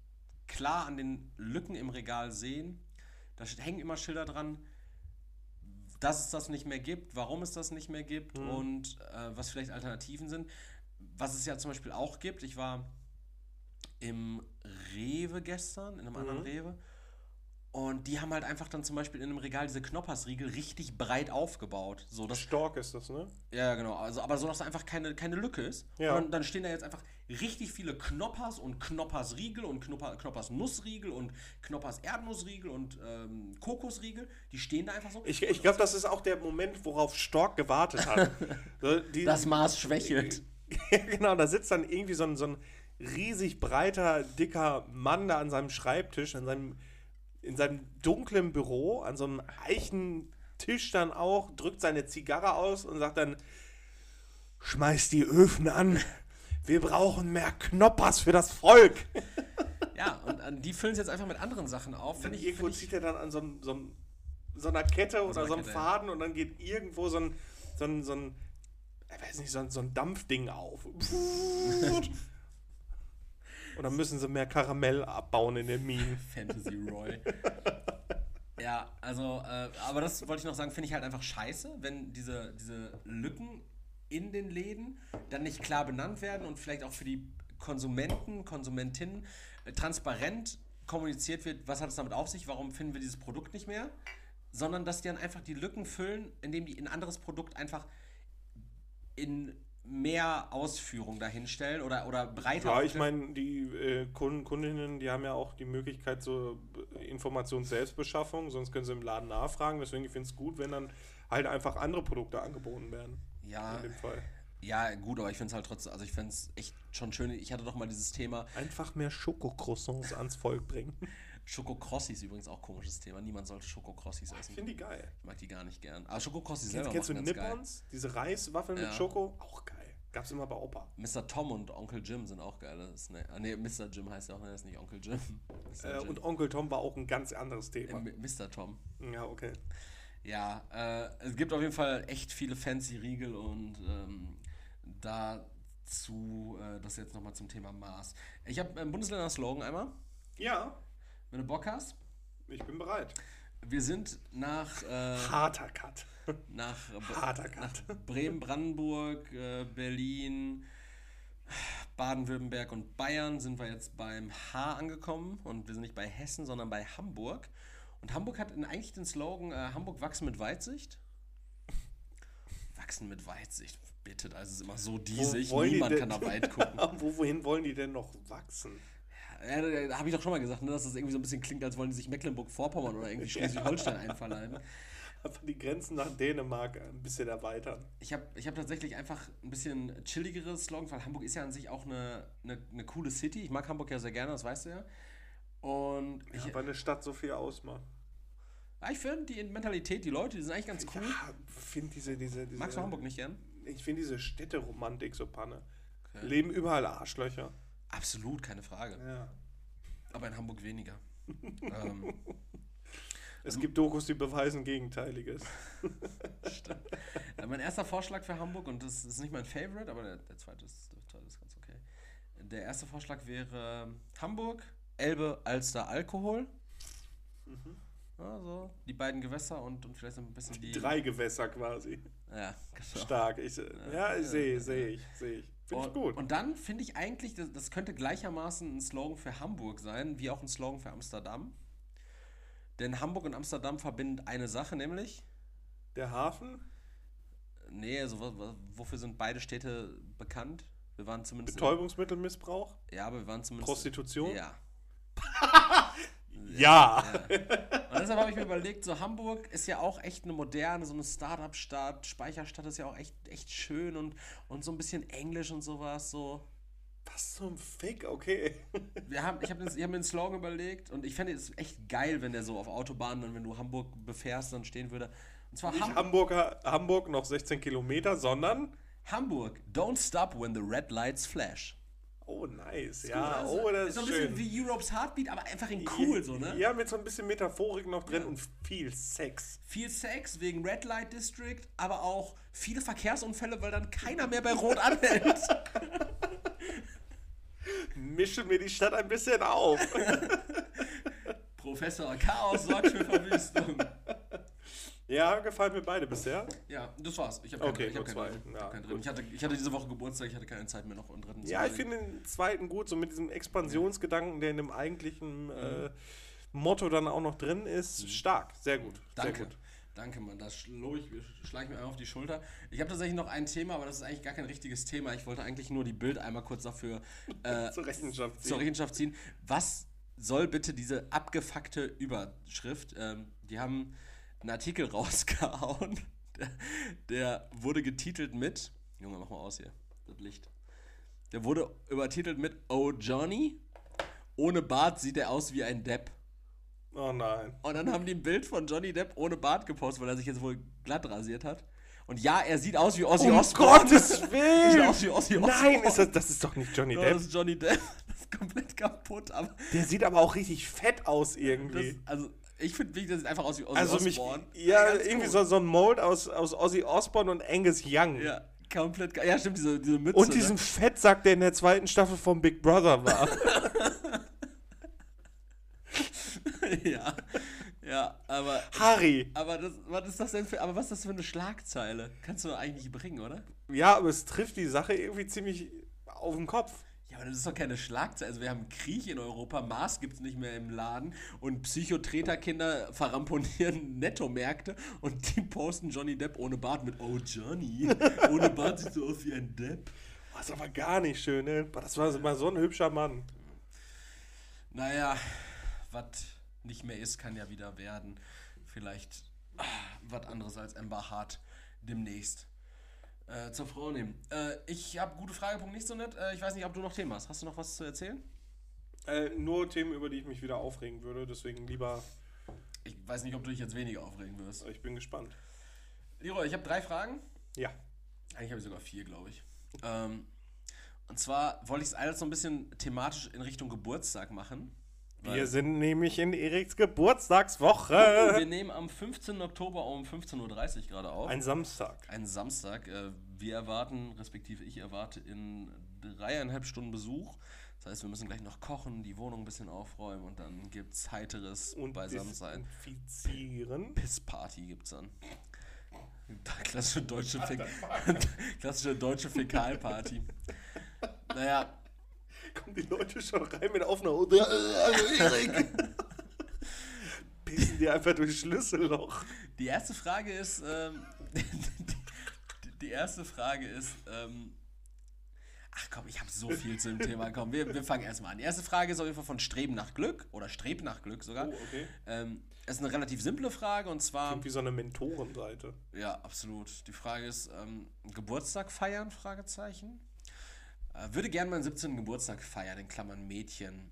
klar an den Lücken im Regal sehen. Da hängen immer Schilder dran, dass es das nicht mehr gibt, warum es das nicht mehr gibt und äh, was vielleicht Alternativen sind. Was es ja zum Beispiel auch gibt, ich war im Rewe gestern, in einem anderen Rewe, und die haben halt einfach dann zum Beispiel in einem Regal diese Knoppersriegel richtig breit aufgebaut. So, dass, Stork ist das, ne? ja, genau. Also, aber so, dass da einfach keine, keine Lücke ist. Ja. Und dann, stehen da jetzt einfach richtig viele Knoppers und Knoppersriegel und Knopper, Knoppers Nussriegel und Knoppers Erdnussriegel und ähm, Kokosriegel. Die stehen da einfach so. Ich, ich glaube, das ist auch der Moment, worauf Stork gewartet hat. So, die, das Maß schwächelt. Ja, genau, da sitzt dann irgendwie so ein, so ein riesig breiter, dicker Mann da an seinem Schreibtisch, an seinem, in seinem dunklen Büro, an so einem Eichentisch dann auch, drückt seine Zigarre aus und sagt dann, schmeiß die Öfen an, wir brauchen mehr Knoppers für das Volk. Ja, und die füllen es jetzt einfach mit anderen Sachen auf. Und Finde ich, irgendwo find zieht er dann an so, einem, so, einem, so einer Kette oder so einem Kette. Faden und dann geht irgendwo so ein, so ein, so ein ich weiß nicht, so ein, so ein Dampfding auf. Dann müssen sie mehr Karamell abbauen in den Minen. Fantasy Roy. ja, also, äh, aber das wollte ich noch sagen, finde ich halt einfach scheiße, wenn diese, diese Lücken in den Läden dann nicht klar benannt werden und vielleicht auch für die Konsumenten, Konsumentinnen äh, transparent kommuniziert wird, was hat es damit auf sich, warum finden wir dieses Produkt nicht mehr. sondern dass die dann einfach die Lücken füllen, indem die ein anderes Produkt einfach in mehr Ausführung dahinstellen oder, oder breiter. Ja, ich meine, die äh, Kunden, Kundinnen, die haben ja auch die Möglichkeit zur Informations-Selbstbeschaffung, sonst können sie im Laden nachfragen. Deswegen finde ich es gut, wenn dann halt einfach andere Produkte angeboten werden. ja, In dem Fall. ja, gut, aber ich finde es halt trotzdem, also ich finde es echt schon schön. Ich hatte doch mal dieses Thema, Einfach mehr Schokocroissants ans Volk bringen. Schokokrossis übrigens auch komisches Thema. Niemand sollte Schokokrossis Ich essen. finde die geil. Ich mag die gar nicht gern. Aber Schokokrossis selber kennst du ganz geil. Nippons? Diese Reiswaffeln Ja. mit Schoko? Auch geil. Gab's immer bei Opa. Mr. Tom und Onkel Jim sind auch geil. Das ist ne, ah, nee, Mr. Jim heißt ja auch, ne, das ist nicht Onkel Jim. Äh, Jim. und Onkel Tom war auch ein ganz anderes äh, Thema. M- Mr. Tom. Ja, okay. Ja, äh, es gibt auf jeden Fall echt viele fancy Riegel und ähm, dazu, äh, das jetzt nochmal zum Thema Maß. Ich habe einen Bundesländer-Slogan einmal, Ja, wenn du Bock hast. ich bin bereit. Wir sind nach, äh, Harter Cut. nach, Harter nach Cut. Bremen, Brandenburg, äh, Berlin, Baden-Württemberg und Bayern sind wir jetzt beim H angekommen und wir sind nicht bei Hessen, sondern bei Hamburg. Und Hamburg hat in- eigentlich den Slogan äh, Hamburg wachsen mit Weitsicht. Wachsen mit Weitsicht, bitte, da ist es immer so diesig, die niemand denn- kann da weit gucken. Wo, wohin wollen die denn noch wachsen? Ja, habe ich doch schon mal gesagt, ne, dass das irgendwie so ein bisschen klingt, als wollen die sich Mecklenburg-Vorpommern oder irgendwie Schleswig-Holstein einverleiben. Einfach die Grenzen nach Dänemark ein bisschen erweitern. Ich habe ich hab tatsächlich einfach ein bisschen chilligeres Slogan, weil Hamburg ist ja an sich auch eine, eine, eine coole City. Ich mag Hamburg ja sehr gerne, das weißt du ja. Und ich, Ja, weil eine Stadt so viel ausmacht. ja, ich finde die Mentalität, die Leute, die sind eigentlich ganz cool. Ja, finde diese, diese, diese. Magst du Hamburg nicht gern? Ich finde diese Städteromantik so panne. Okay. Leben überall Arschlöcher. Absolut, keine Frage. Ja. Aber in Hamburg weniger. ähm, Es gibt Dokus, die beweisen Gegenteiliges. äh, mein erster Vorschlag für Hamburg, und das ist nicht mein Favorite, aber der, der, zweite, ist, der zweite ist ganz okay. Der erste Vorschlag wäre Hamburg, Elbe, Alster, Alkohol. Ja, so, die beiden Gewässer und, und vielleicht so ein bisschen die. Drei Gewässer quasi. Ja, genau. Stark. Ich, ja, ich sehe, sehe ich, sehe ich. Finde ich Und, gut. und dann finde ich eigentlich, das, das könnte gleichermaßen ein Slogan für Hamburg sein, wie auch ein Slogan für Amsterdam. Denn Hamburg und Amsterdam verbindet eine Sache, nämlich, Der Hafen, nee, also wofür sind beide Städte bekannt? Wir waren zumindest. Betäubungsmittelmissbrauch, ja, aber wir waren zumindest. Prostitution. Ja. Ja. Und deshalb habe ich mir überlegt, so Hamburg ist ja auch echt eine moderne, so eine Start-up-Stadt. Speicherstadt ist ja auch echt, echt schön und, und so ein bisschen Englisch und sowas. So. Was zum Fick, okay. Wir haben, ich habe hab mir einen Slogan überlegt und ich fände es echt geil, wenn der so auf Autobahnen, dann, wenn du Hamburg befährst, dann stehen würde. Und zwar Nicht Ham Hamburger, Hamburg noch 16 Kilometer, sondern. Hamburg, don't stop when the red lights flash. Oh, nice. Ja, also, oh, das ist so ein schön. bisschen wie Europe's Heartbeat, aber einfach in cool, so, ne? Ja, mit so ein bisschen Metaphorik noch drin und viel Sex. Viel Sex wegen Red Light District, aber auch viele Verkehrsunfälle, weil dann keiner mehr bei Rot anhält. Mische mir die Stadt ein bisschen auf. Professor Chaos sorgt für Verwüstung. Ja, gefallen mir beide bisher. Ja, das war's. Ich habe Okay, keinen, ich hab dritten. Ich, hab keinen dritten. ich, hatte, ich hatte diese Woche Geburtstag, ich hatte keine Zeit mehr noch einen dritten zu Ja, ich finde den zweiten gut, so mit diesem Expansionsgedanken, der in dem eigentlichen äh, Motto dann auch noch drin ist. Stark, sehr gut. Mhm. Danke. Sehr gut. Danke, Mann. Das schlage ich, schlag ich mir einmal auf die Schulter. Ich habe tatsächlich noch ein Thema, aber das ist eigentlich gar kein richtiges Thema. Ich wollte eigentlich nur die Bild einmal kurz dafür äh, Zur Rechenschaft ziehen. zur Rechenschaft ziehen. Was soll bitte diese abgefuckte Überschrift? Ähm, die haben einen Artikel rausgehauen, der, der wurde getitelt mit, Junge, mach mal aus hier, das Licht. Der wurde übertitelt mit Oh Johnny, ohne Bart sieht er aus wie ein Depp. Oh nein. Und dann haben die ein Bild von Johnny Depp ohne Bart gepostet, weil er sich jetzt wohl glatt rasiert hat. Und ja, er sieht aus wie Ozzy Um Osbourne. Gottes Er sieht Willen! aus wie Ozzy Osbourne. Nein, ist das, das ist doch nicht Johnny Depp. Das ist Johnny Depp. Das ist komplett kaputt, aber Der sieht aber auch richtig fett aus das, irgendwie. also ich finde, das sieht einfach aus wie Ozzy also mich, Osbourne. ja, ganz irgendwie cool. so, so ein Mold aus, aus Ozzy Osbourne und Angus Young. Ja, komplett geil. Ja, stimmt, diese, diese Mütze. Und diesen Fettsack, der in der zweiten Staffel von Big Brother war. ne? ja, ja, aber, Harry. aber das, was ist das denn für, aber was ist das für eine Schlagzeile? Kannst du eigentlich bringen, oder? Ja, aber es trifft die Sache irgendwie ziemlich auf den Kopf. Aber das ist doch keine Schlagzeile. Also wir haben Krieg in Europa, Mars gibt es nicht mehr im Laden und Psychotreterkinder verramponieren Nettomärkte und die posten Johnny Depp ohne Bart mit Oh Johnny. Ohne Bart sieht so aus wie ein Depp. Das ist aber gar nicht schön, ne? Das war mal so ein hübscher Mann. Naja, was nicht mehr ist, kann ja wieder werden. Vielleicht ah, was anderes als Ember Hart demnächst. Äh, zur Frau nehmen. Äh, ich habe gute Frage, Punkt nicht so nett. Äh, ich weiß nicht, ob du noch Themen hast. Hast du noch was zu erzählen? Äh, nur Themen, über die ich mich wieder aufregen würde, deswegen lieber. Ich weiß nicht, ob du dich jetzt weniger aufregen wirst. Ich bin gespannt. Leroy, ich habe drei Fragen. Ja. Eigentlich habe ich sogar vier, glaube ich. Ähm, und zwar wollte ich es alles so ein bisschen thematisch in Richtung Geburtstag machen. Wir sind nämlich in Eriks Geburtstagswoche. Wir nehmen am 15. Oktober um 15.30 Uhr gerade auf. Ein Samstag. Ein Samstag. Äh, Wir erwarten, respektive ich erwarte in dreieinhalb Stunden Besuch. Das heißt, wir müssen gleich noch kochen, die Wohnung ein bisschen aufräumen und dann gibt es heiteres Und Beisammensein. desinfizieren. Pissparty gibt's dann. Klassische deutsche, Fäk Klassische deutsche Fäkalparty. Naja, Kommen die Leute schon rein mit offener Hose. Erik. Pissen die einfach durchs Schlüsselloch. die erste Frage ist, ähm, die, die erste Frage ist, ähm, ach komm, ich habe so viel zu dem Thema. Komm, wir, wir fangen erstmal an. Die erste Frage ist auf jeden Fall von Streben nach Glück oder Streb nach Glück sogar. Oh, okay. Ähm, es ist eine relativ simple Frage und zwar, Klingt wie so eine Mentorenseite. ja, absolut. Die Frage ist, ähm, Geburtstag feiern? Fragezeichen. Äh, würde gern meinen 17. Geburtstag feiern, in Klammern Mädchen.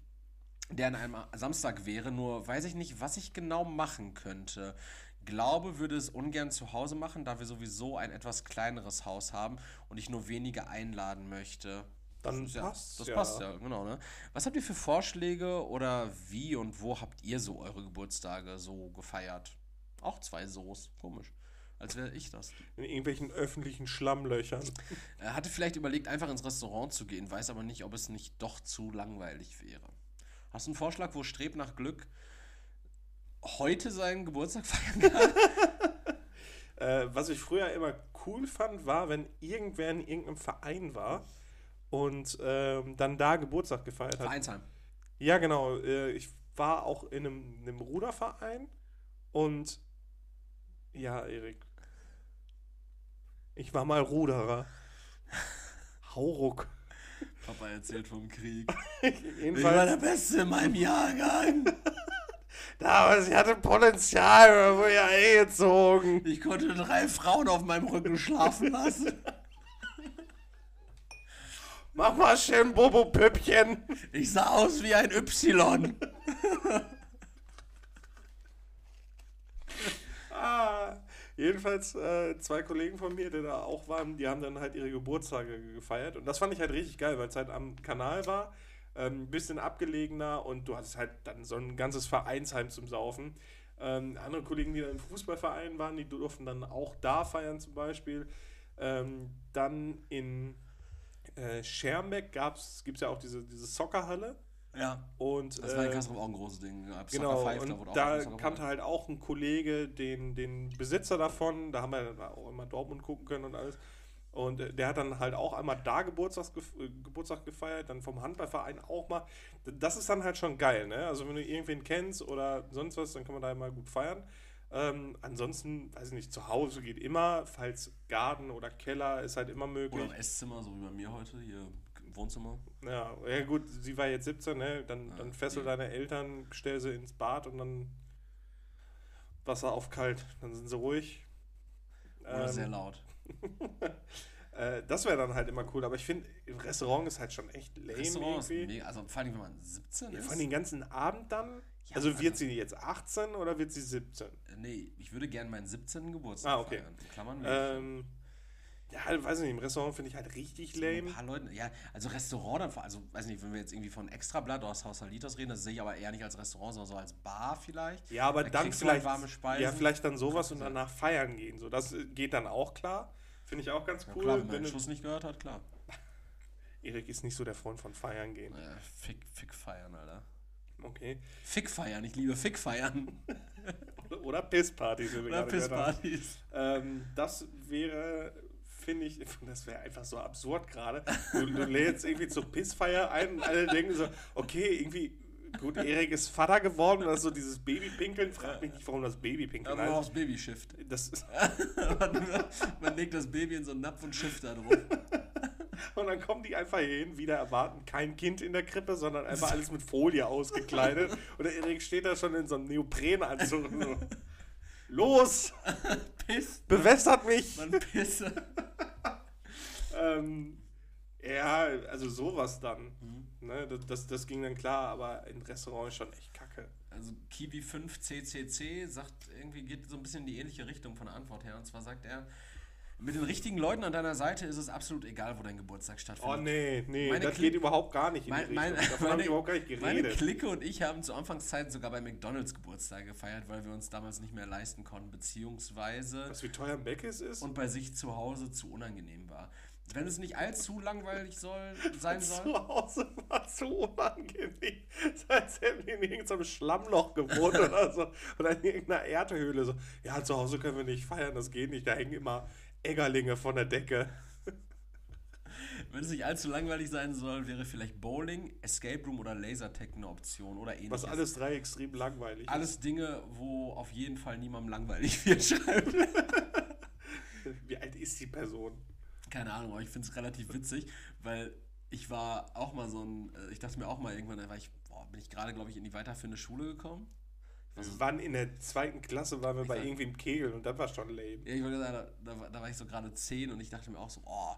Der an einem Samstag wäre, nur weiß ich nicht, was ich genau machen könnte. Glaube, würde es ungern zu Hause machen, da wir sowieso ein etwas kleineres Haus haben und ich nur wenige einladen möchte. Dann Das ist ja, Das ja. passt ja, genau. Ne? Was habt ihr für Vorschläge oder wie und wo habt ihr so eure Geburtstage so gefeiert? Auch zwei So's. Komisch. Als wäre ich das. In irgendwelchen öffentlichen Schlammlöchern. Er hatte vielleicht überlegt, einfach ins Restaurant zu gehen, weiß aber nicht, ob es nicht doch zu langweilig wäre. Hast du einen Vorschlag, wo Streb nach Glück heute seinen Geburtstag feiern kann? Äh, was ich früher immer cool fand, war, wenn irgendwer in irgendeinem Verein war und ähm, dann da Geburtstag gefeiert hat. Vereinsheim. Ja, genau. Äh, ich war auch in einem, einem Ruderverein und ja, Erik. Ich war mal Ruderer. Hauruck. Papa erzählt vom Krieg. Jedenfalls, der Beste in meinem Jahrgang. damals, ich hatte Potenzial, wurde ja eingezogen. Ich konnte drei Frauen auf meinem Rücken schlafen lassen. Mach mal schön Bobo-Püppchen. Ich sah aus wie ein Y. Ah, jedenfalls äh, zwei Kollegen von mir, die da auch waren, die haben dann halt ihre Geburtstage gefeiert. Und das fand ich halt richtig geil, weil es halt am Kanal war, ähm, ein bisschen abgelegener und du hattest halt dann so ein ganzes Vereinsheim zum Saufen. Ähm, andere Kollegen, die dann im Fußballverein waren, die durften dann auch da feiern zum Beispiel. Ähm, dann in äh, Schermbeck gibt es ja auch diese, diese Soccerhalle. Ja. Und, Das war in äh, Kassel auch ein großes Ding. Ja, Genau, Five, und da Soccer kannte halt auch ein Kollege den, den Besitzer davon, da haben wir dann auch immer Dortmund gucken können und alles. Und äh, der hat dann halt auch einmal da Geburtstags äh, Geburtstag gefeiert, dann vom Handballverein auch mal. Das ist dann halt schon geil, ne? Also wenn du irgendwen kennst oder sonst was, dann kann man da mal gut feiern. Ähm, ansonsten, weiß ich nicht, zu Hause geht immer, falls Garten oder Keller ist halt immer möglich. Oder im Esszimmer, so wie bei mir heute, hier Wohnzimmer. Ja, ja gut, sie war jetzt 17, ne? Dann, Ja, dann fessel deine Eltern, stell sie ins Bad und dann Wasser auf kalt. Dann sind sie ruhig. Oder Ähm, sehr laut. äh, das wäre dann halt immer cool, aber ich finde, im Restaurant ist halt schon echt lame Restaurant ist irgendwie. mega, also vor allem, wenn man 17 Ja, ist. vor allem den ganzen Abend dann. Ja, also wird also- sie jetzt 18 oder wird sie 17? Äh, Nee, ich würde gerne meinen 17. Geburtstag Ah, okay. feiern. Klammern. Ähm, ja, weiß nicht, im Restaurant finde ich halt richtig Mit ein lame. paar Leuten, ja, also Restaurant dann, also weiß nicht, wenn wir jetzt irgendwie von Extrablatt oder aus Haus Salitas reden, das sehe ich aber eher nicht als Restaurant, sondern so als Bar vielleicht. Ja, aber Da dann halt vielleicht, warme Speisen. ja, vielleicht dann sowas und danach feiern gehen. So, das äh, geht dann auch klar. Finde ich auch ganz Ja, cool. klar, wenn man den Schuss nicht gehört hat, klar. Erik ist nicht so der Freund von Feiern gehen. Naja, Fick, Fick feiern, Alter. Okay. Fick feiern, ich liebe Fick feiern. Oder Pisspartys, Oder. Pisspartys. Ähm, das wäre finde ich, das wäre einfach so absurd gerade. Du, du lädst irgendwie zur Pissfeier ein und alle denken so, okay, irgendwie, gut, Erik ist Vater geworden, oder so dieses Babypinkeln. Frag mich nicht, warum das Babypinkeln Aber auch das Baby. Das ist, man, man legt das Baby in so einen Napf und schifft da drauf. und dann kommen die einfach hier hin, wieder erwarten, kein Kind in der Krippe, sondern einfach alles mit Folie ausgekleidet. Und der Erik steht da schon in so einem Neoprenanzug. So. Los! Piss. Bewässert mich! Man pisse. Ähm, ja, also sowas dann. Ne, das, das, das ging dann klar, aber im Restaurant ist schon echt kacke. Also Kiwi 5 CCC sagt irgendwie, geht so ein bisschen in die ähnliche Richtung von der Antwort her. Und zwar sagt er, mit den richtigen Leuten an deiner Seite ist es absolut egal, wo dein Geburtstag stattfindet. Oh nee, nee, Meine das Kli- geht überhaupt gar nicht in Mein, die Richtung. Davon habe ich überhaupt gar nicht meine geredet. Clique und ich haben zu Anfangszeiten sogar bei McDonalds Geburtstag gefeiert, weil wir uns damals nicht mehr leisten konnten, beziehungsweise Was wie teuer ein Beckes ist? und bei sich zu Hause zu unangenehm war. Wenn es nicht allzu langweilig soll, sein soll. zu Hause war zu unangenehm. Das heißt, hätten wir in irgendeinem Schlammloch gewohnt oder so. Oder in irgendeiner Erdhöhle. So, ja, zu Hause können wir nicht feiern, das geht nicht. Da hängen immer Eggerlinge von der Decke. Wenn es nicht allzu langweilig sein soll, wäre vielleicht Bowling, Escape Room oder Lasertag eine Option oder ähnliches. Was alles drei extrem langweilig Alles Dinge, wo auf jeden Fall niemandem langweilig wird, schreiben. ist. Wie alt ist die Person? Keine Ahnung, aber ich finde es relativ witzig, weil ich war auch mal so ein, äh, ich dachte mir auch mal irgendwann, da war ich, boah, bin ich gerade, glaube ich, in die weiterführende Schule gekommen. Wir waren in der zweiten Klasse, waren wir bei irgendwie im Kegel und das war schon lame. Ja, ich wollte sagen, da, da, war- da war ich so gerade 10 und ich dachte mir auch so, oh,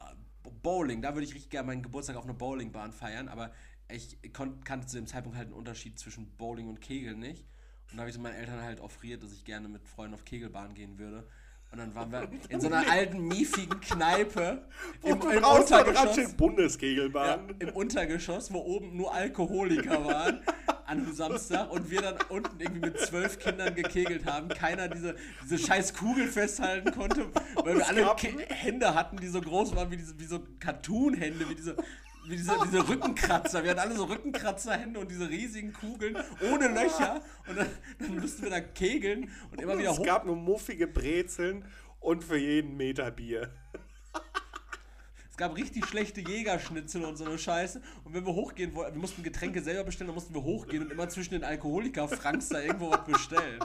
äh, Bowling, da würde ich richtig gerne meinen Geburtstag auf einer Bowlingbahn feiern, aber ich kannte zu dem Zeitpunkt halt einen Unterschied zwischen Bowling und Kegel nicht. Und da habe ich so meinen Eltern halt offeriert, dass ich gerne mit Freunden auf Kegelbahn gehen würde. Und dann waren wir in so einer alten, miefigen Kneipe im, im Untergeschoss. steht Ja, Bundeskegelbahn. im Untergeschoss, wo oben nur Alkoholiker waren an einem Samstag und wir dann unten irgendwie mit zwölf Kindern gekegelt haben. Keiner diese, diese scheiß Kugel festhalten konnte, weil wir alle Hände hatten, die so groß waren wie, diese, wie so Cartoon-Hände, wie diese. Wie diese, diese Rückenkratzer. Wir hatten alle so Rückenkratzer-Hände und diese riesigen Kugeln ohne Löcher. Und dann, dann mussten wir da kegeln und immer wieder es hoch. gab nur muffige Brezeln und für jeden Meter Bier. Es gab richtig schlechte Jägerschnitzel und so eine Scheiße. Und wenn wir hochgehen wollten, wir mussten Getränke selber bestellen, dann mussten wir hochgehen und immer zwischen den Alkoholiker-Franks da irgendwo was bestellen.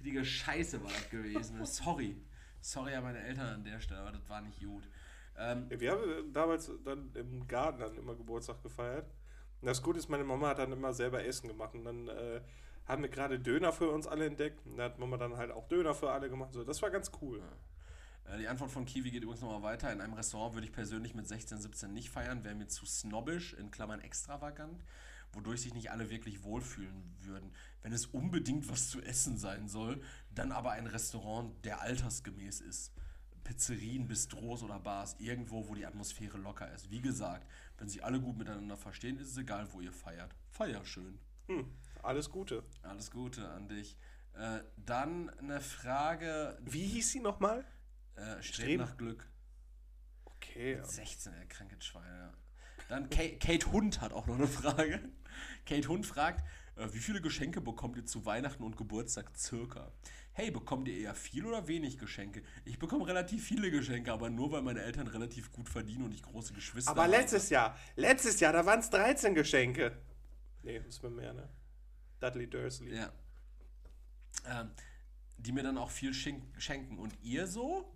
Richtige Scheiße war das gewesen. Sorry. Sorry an meine Eltern an der Stelle, aber das war nicht gut. Ähm, Ja, Wir haben damals dann im Garten dann immer Geburtstag gefeiert. Und das Gute ist, meine Mama hat dann immer selber Essen gemacht. Und dann äh, haben wir gerade Döner für uns alle entdeckt. Und da hat Mama dann halt auch Döner für alle gemacht. So, das war ganz cool. äh, die Antwort von Kiwi geht übrigens nochmal weiter. In einem Restaurant würde ich persönlich mit 16, 17 nicht feiern, wäre mir zu snobbisch, in Klammern extravagant, wodurch sich nicht alle wirklich wohlfühlen würden. Wenn es unbedingt was zu essen sein soll, dann aber ein Restaurant, der altersgemäß ist. Pizzerien, Bistros oder Bars, irgendwo, wo die Atmosphäre locker ist. Wie gesagt, wenn sich alle gut miteinander verstehen, ist es egal, wo ihr feiert. Feier schön. Hm, alles Gute. Alles Gute an dich. Äh, dann eine Frage, Wie hieß sie nochmal? Äh, Streben. nach Glück. Okay. 16, der kranke Schwein, ja. Dann Kate, Kate Hund hat auch noch eine Frage. Kate Hund fragt, äh, wie viele Geschenke bekommt ihr zu Weihnachten und Geburtstag circa? Hey, bekommt ihr eher viel oder wenig Geschenke? Ich bekomme relativ viele Geschenke, aber nur weil meine Eltern relativ gut verdienen und ich große Geschwister Aber habe. letztes Jahr, letztes Jahr, da waren es 13 Geschenke. Nee, das ist mir mehr, ne? Dudley Dursley. Ja. Ähm, die mir dann auch viel schenk schenken. Und ihr so?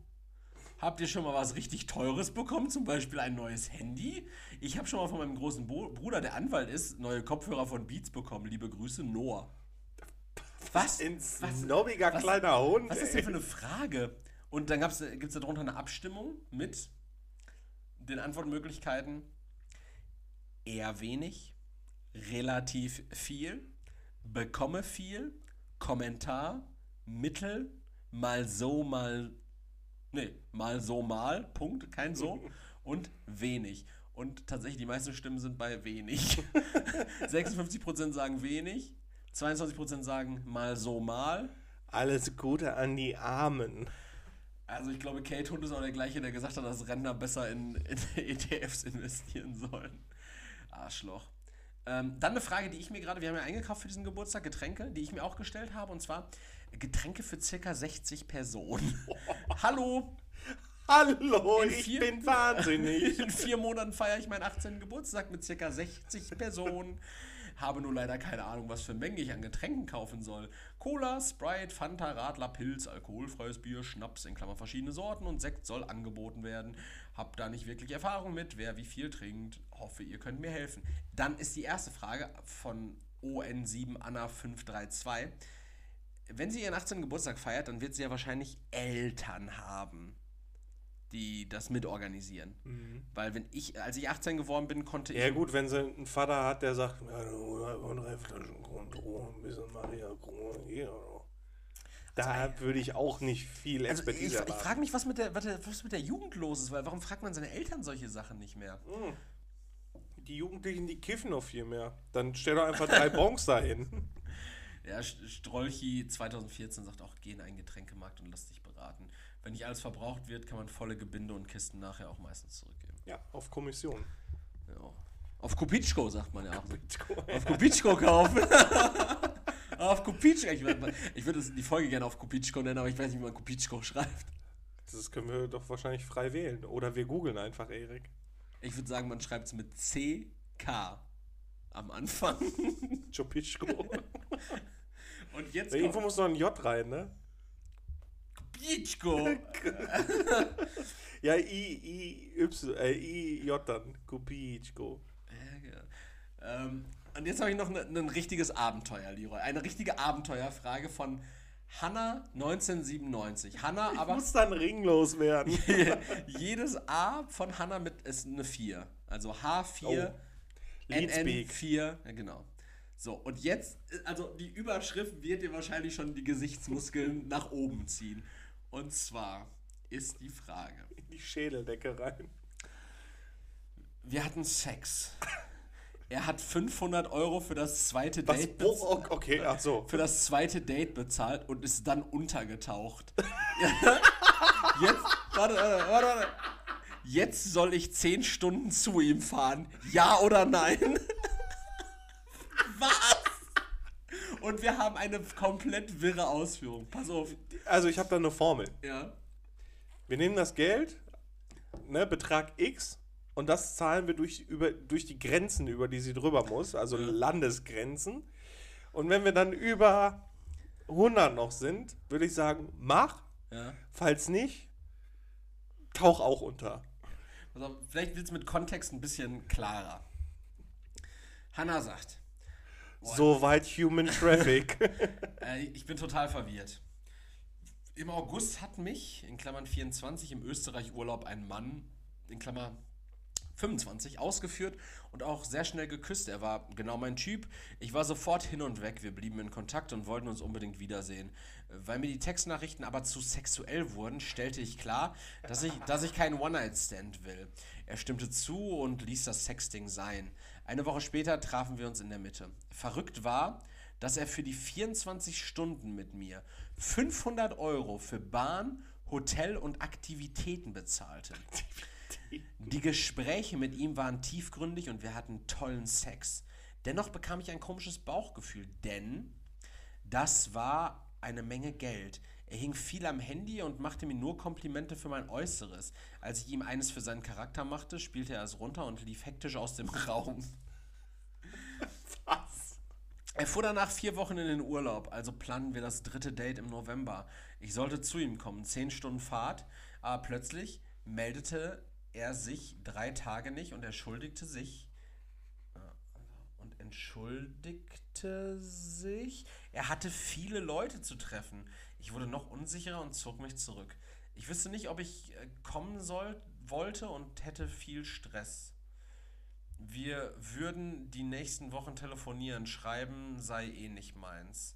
Habt ihr schon mal was richtig Teures bekommen? Zum Beispiel ein neues Handy? Ich habe schon mal von meinem großen Bo Bruder, der Anwalt ist, neue Kopfhörer von Beats bekommen. Liebe Grüße, Noah. Was? Ein Was- snobbiger was- kleiner Hund. Was ist denn für eine Frage? Und dann gibt es darunter eine Abstimmung mit den Antwortmöglichkeiten eher wenig, relativ viel, bekomme viel, Kommentar, mittel, mal so, mal, nee, mal so, mal, Punkt, kein so, und wenig. Und tatsächlich, die meisten Stimmen sind bei wenig. 56% sagen wenig, 22% sagen mal so, mal. Alles Gute an die Armen. Also ich glaube, Kate Hund ist auch der gleiche, der gesagt hat, dass Rentner besser in, in ETFs investieren sollen. Arschloch. Ähm, dann eine Frage, die ich mir gerade, wir haben ja eingekauft für diesen Geburtstag, Getränke, die ich mir auch gestellt habe, und zwar Getränke für circa 60 Personen. Hallo, Hallo, In ich vier- bin wahnsinnig. In vier Monaten feiere ich meinen 18. Geburtstag mit circa 60 Personen. Habe nur leider keine Ahnung, was für Mengen ich an Getränken kaufen soll. Cola, Sprite, Fanta, Radler, Pilz, alkoholfreies Bier, Schnaps in Klammern verschiedene Sorten und Sekt soll angeboten werden. Hab da nicht wirklich Erfahrung mit, wer wie viel trinkt. Hoffe, ihr könnt mir helfen. Dann ist die erste Frage von ON7 Anna 532. Wenn sie ihren 18. Geburtstag feiert, dann wird sie ja wahrscheinlich Eltern haben, die das mitorganisieren. Weil wenn ich, als ich 18 geworden bin, konnte ich. Ja gut, wenn sie einen Vater hat, der sagt, ja, du hast drei Flaschen ein bisschen Maria Krone, hier. Da würde ich auch nicht viel Also ich, Expertise ich frage mich, was mit, der, was, mit der Jugend los ist, weil warum fragt man seine Eltern solche Sachen nicht mehr? Die Jugendlichen, die kiffen noch viel mehr. Dann stell doch einfach drei Bons dahin. Ja, St- Strolchi 2014 sagt auch, geh in einen Getränkemarkt und lass dich beraten. Wenn nicht alles verbraucht wird, kann man volle Gebinde und Kisten nachher auch meistens zurückgeben. Ja, auf Kommission. Ja. Auf Kupitschko, sagt man ja auch. Auf Kupitschko kaufen. auf Kupitschko. Ich, ich würde die Folge gerne auf Kupitschko nennen, aber ich weiß nicht, wie man Kupitschko schreibt. Das können wir doch wahrscheinlich frei wählen. Oder wir googeln einfach, Erik. Ich würde sagen, man schreibt es mit CK am Anfang. Chopischko. Und jetzt Irgendwo kommt muss noch ein J rein, ne? Kupitschko. Ja, I, I, Y, äh, I, J dann. Kupichko. ähm, und jetzt habe ich noch ne- ein richtiges Abenteuer, Leroy. Eine richtige Abenteuerfrage von Hanna 1997. Hanna, Ich aber muss dann ringlos werden. jedes A von Hanna mit ist eine 4. Also H4, Oh. Leadspeak. NN4, ja genau. So, und jetzt, äh, also die Überschrift wird dir wahrscheinlich schon die Gesichtsmuskeln nach oben ziehen. Und zwar ist die Frage, In die Schädeldecke rein. wir hatten Sex. Er hat 500 Euro für das zweite Was? Date Oh, bez- oh, okay, ach so. für das zweite Date bezahlt und ist dann untergetaucht. Jetzt, warte, warte, warte, warte. Jetzt soll ich 10 Stunden zu ihm fahren. Ja oder nein? Was? Und wir haben eine komplett wirre Ausführung. Pass auf. Also ich habe da eine Formel. Ja. Wir nehmen das Geld, ne, Betrag X, und das zahlen wir durch, über, durch die Grenzen, über die sie drüber muss, also Landesgrenzen. Und wenn wir dann über 100 noch sind, würde ich sagen, mach. ja. Falls nicht, tauch auch unter. Auf, vielleicht wird es mit Kontext ein bisschen klarer. Hannah sagt, Soweit Human Traffic. Äh, ich bin total verwirrt. Im August hat mich, in Klammern 24, im Österreich-Urlaub ein Mann, in Klammer 25, ausgeführt und auch sehr schnell geküsst. Er war genau mein Typ. Ich war sofort hin und weg. Wir blieben in Kontakt und wollten uns unbedingt wiedersehen. Weil mir die Textnachrichten aber zu sexuell wurden, stellte ich klar, dass ich, dass ich keinen One-Night-Stand will. Er stimmte zu und ließ das Sexting sein. Eine Woche später trafen wir uns in der Mitte. Verrückt war, dass er für die 24 Stunden mit mir 500 Euro für Bahn, Hotel und Aktivitäten bezahlte. Die Gespräche mit ihm waren tiefgründig und wir hatten tollen Sex. Dennoch bekam ich ein komisches Bauchgefühl, denn das war eine Menge Geld. Er hing viel am Handy und machte mir nur Komplimente für mein Äußeres. Als ich ihm eines für seinen Charakter machte, spielte er es runter und lief hektisch aus dem Raum. Was? Er fuhr danach vier Wochen in den Urlaub, also planen wir das dritte Date im November. Ich sollte zu ihm kommen, zehn Stunden Fahrt, aber plötzlich meldete er sich drei Tage nicht und entschuldigte sich. äh, Und entschuldigte sich. Er hatte viele Leute zu treffen. Ich wurde noch unsicherer und zog mich zurück. Ich wüsste nicht, ob ich äh, kommen soll, wollte und hätte viel Stress. Wir würden die nächsten Wochen telefonieren, schreiben sei eh nicht meins.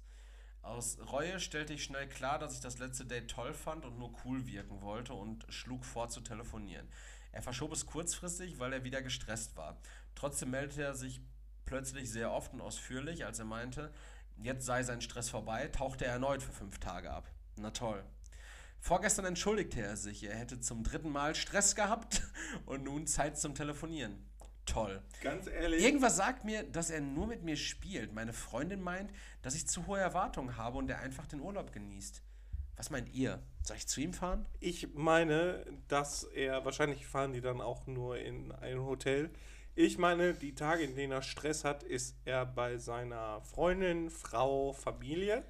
Aus Reue stellte ich schnell klar, dass ich das letzte Date toll fand und nur cool wirken wollte und schlug vor zu telefonieren. Er verschob es kurzfristig, weil er wieder gestresst war. Trotzdem meldete er sich plötzlich sehr oft und ausführlich, als er meinte, jetzt sei sein Stress vorbei, tauchte er erneut für fünf Tage ab. Na toll. Vorgestern entschuldigte er sich, er hätte zum dritten Mal Stress gehabt und nun Zeit zum Telefonieren. Toll. Ganz ehrlich. Irgendwas sagt mir, dass er nur mit mir spielt. Meine Freundin meint, dass ich zu hohe Erwartungen habe und er einfach den Urlaub genießt. Was meint ihr? Soll ich zu ihm fahren? Ich meine, dass er, wahrscheinlich fahren die dann auch nur in ein Hotel. Ich meine, die Tage, in denen er Stress hat, ist er bei seiner Freundin, Frau, Familie.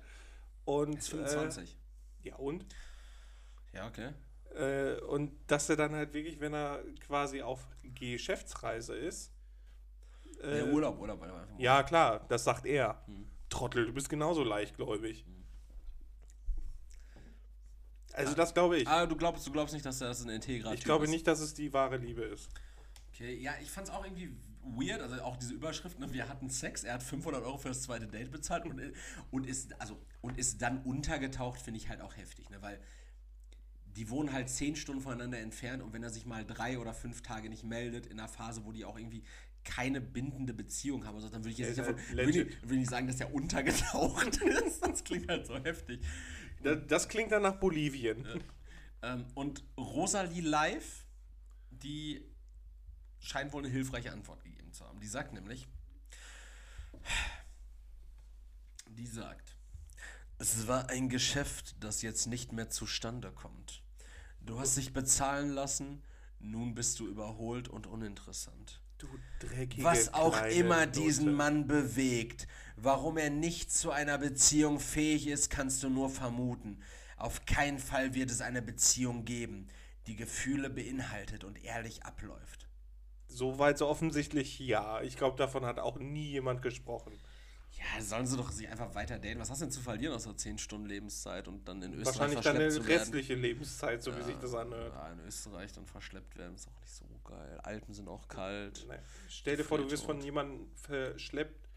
Und, Er ist 25. Äh, ja, und? ja, okay. Äh, und dass er dann halt wirklich, wenn er quasi auf Geschäftsreise ist. Äh, ja, Urlaub, Urlaub. Urlaub. Ja, klar, das sagt er. Trottel, du bist genauso leichtgläubig. Also, das glaube ich. Ah, du glaubst, du glaubst nicht, dass das ein integrer Ich glaube ist? nicht, dass es die wahre Liebe ist. Okay, ja, ich fand's auch irgendwie weird, also auch diese Überschrift, ne, wir hatten Sex, er hat 500 Euro für das zweite Date bezahlt und, und, ist, also, und ist dann untergetaucht, finde ich halt auch heftig, ne, weil die wohnen halt 10 Stunden voneinander entfernt und wenn er sich mal drei oder fünf Tage nicht meldet, in einer Phase, wo die auch irgendwie keine bindende Beziehung haben, also, dann würde ich jetzt nicht, ist davon, halt würde ich, würde ich sagen, dass er untergetaucht ist, das klingt halt so heftig. Das, das klingt dann nach Bolivien. Ähm, und Rosalie Live, die scheint wohl eine hilfreiche Antwort gegeben zu haben. Die sagt nämlich, die sagt, es war ein Geschäft, das jetzt nicht mehr zustande kommt. Du hast dich bezahlen lassen, nun bist du überholt und uninteressant. Du dreckige Was auch immer diesen Mann bewegt, warum er nicht zu einer Beziehung fähig ist, kannst du nur vermuten. Auf keinen Fall wird es eine Beziehung geben, die Gefühle beinhaltet und ehrlich abläuft. Soweit so offensichtlich ja. Ich glaube, davon hat auch nie jemand gesprochen. Ja, sollen sie doch sich einfach weiter daten. Was hast du denn zu verlieren außer 10 Stunden Lebenszeit und dann in Österreich Wahrscheinlich verschleppt deine zu werden? restliche Lebenszeit, so wie sich das anhört. Ja, in Österreich dann verschleppt werden, ist auch nicht so geil. Alpen sind auch kalt. Nee. Stell dir vor, du wirst von jemandem verschleppt.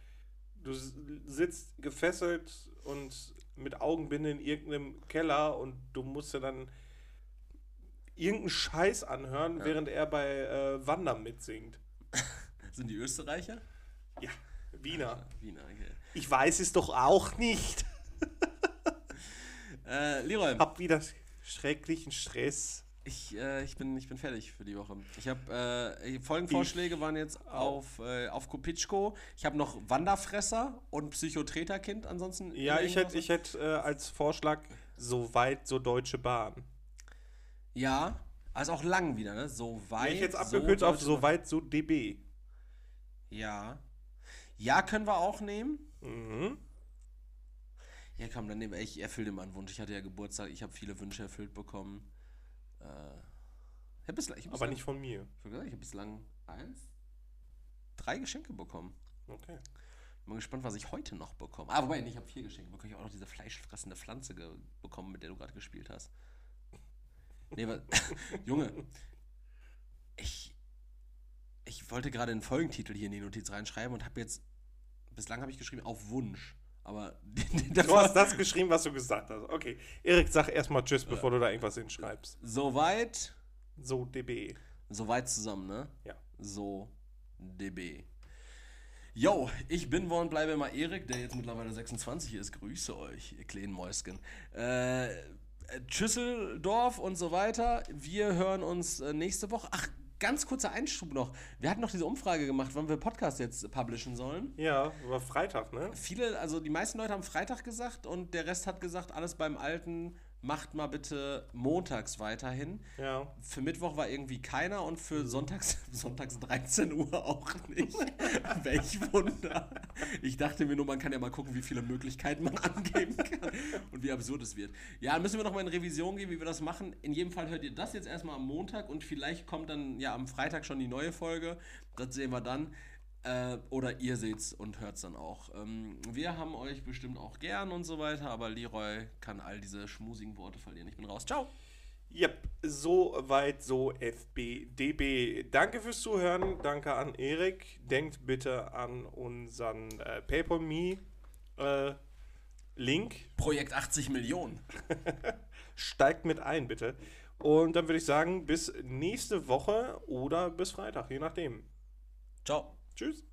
Du sitzt gefesselt und mit Augenbinde in irgendeinem Keller und du musst dir dann irgendeinen Scheiß anhören, während er bei äh, Wander mitsingt. Sind die Österreicher? Ja, Wiener. Wiener, okay. Ich weiß es doch auch nicht. Äh, Leroy. Hab wieder schrecklichen Stress. Ich, äh, ich, bin, ich bin fertig für die Woche. Ich habe äh, Folgenvorschläge waren jetzt auf, äh, auf Kopitschko. Ich habe noch Wanderfresser und Psychotreterkind ansonsten. Ja, ich hätte ich hätt, äh, als Vorschlag so weit, so Deutsche Bahn. Ja, also auch lang wieder, ne? So weit. ich jetzt abgekürzt auf Deutsche so weit, so DB. Ja. Ja, können wir auch nehmen. Mhm. Ja, komm, dann nehmen wir. Ich erfülle dir mal einen Wunsch. Ich hatte ja Geburtstag, ich habe viele Wünsche erfüllt bekommen. Äh, ich bislang, ich hab Aber bislang, nicht von mir. Ich habe hab bislang eins, drei Geschenke bekommen. Okay. Bin mal gespannt, was ich heute noch bekomme. Ah, wobei, nee, ich habe vier Geschenke bekommen. Ich habe auch noch diese fleischfressende Pflanze bekommen, mit der du gerade gespielt hast. Nee, aber, Junge, ich, ich wollte gerade einen Folgentitel hier in die Notiz reinschreiben und habe jetzt, bislang habe ich geschrieben, auf Wunsch. Aber Du hast das geschrieben, was du gesagt hast. Okay. Erik, sag erstmal Tschüss, bevor du da irgendwas hinschreibst. soweit, So DB. soweit zusammen, ne? Ja. So dB. Yo, ich bin wo und bleibe immer Erik, der jetzt mittlerweile 26 ist. Grüße euch, ihr kleinen Mäusken. Äh, Schüsseldorf und so weiter. Wir hören uns äh, nächste Woche. Ach, ganz kurzer Einschub noch. Wir hatten noch diese Umfrage gemacht, wann wir Podcast jetzt publishen sollen. Ja, war Freitag, ne? Viele, also die meisten Leute haben Freitag gesagt und der Rest hat gesagt, alles beim Alten, macht mal bitte montags weiterhin. Ja. Für Mittwoch war irgendwie keiner und für sonntags, sonntags 13 Uhr auch nicht. Welch Wunder. Ich dachte mir nur, man kann ja mal gucken, wie viele Möglichkeiten man angeben kann und wie absurd es wird. Ja, dann müssen wir noch mal in Revision gehen, wie wir das machen. In jedem Fall hört ihr das jetzt erstmal am Montag und vielleicht kommt dann ja am Freitag schon die neue Folge. Das sehen wir dann. Äh, oder ihr seht's und hört's dann auch. Ähm, wir haben euch bestimmt auch gern und so weiter, aber Leroy kann all diese schmusigen Worte verlieren. Ich bin raus. Ciao. Yep, so weit, so FBDB. Danke fürs Zuhören. Danke an Erik. Denkt bitte an unseren äh, PayPal.me äh, Link. Projekt 80 Millionen. Steigt mit ein, bitte. Und dann würde ich sagen, bis nächste Woche oder bis Freitag, je nachdem. Ciao. Tschüss.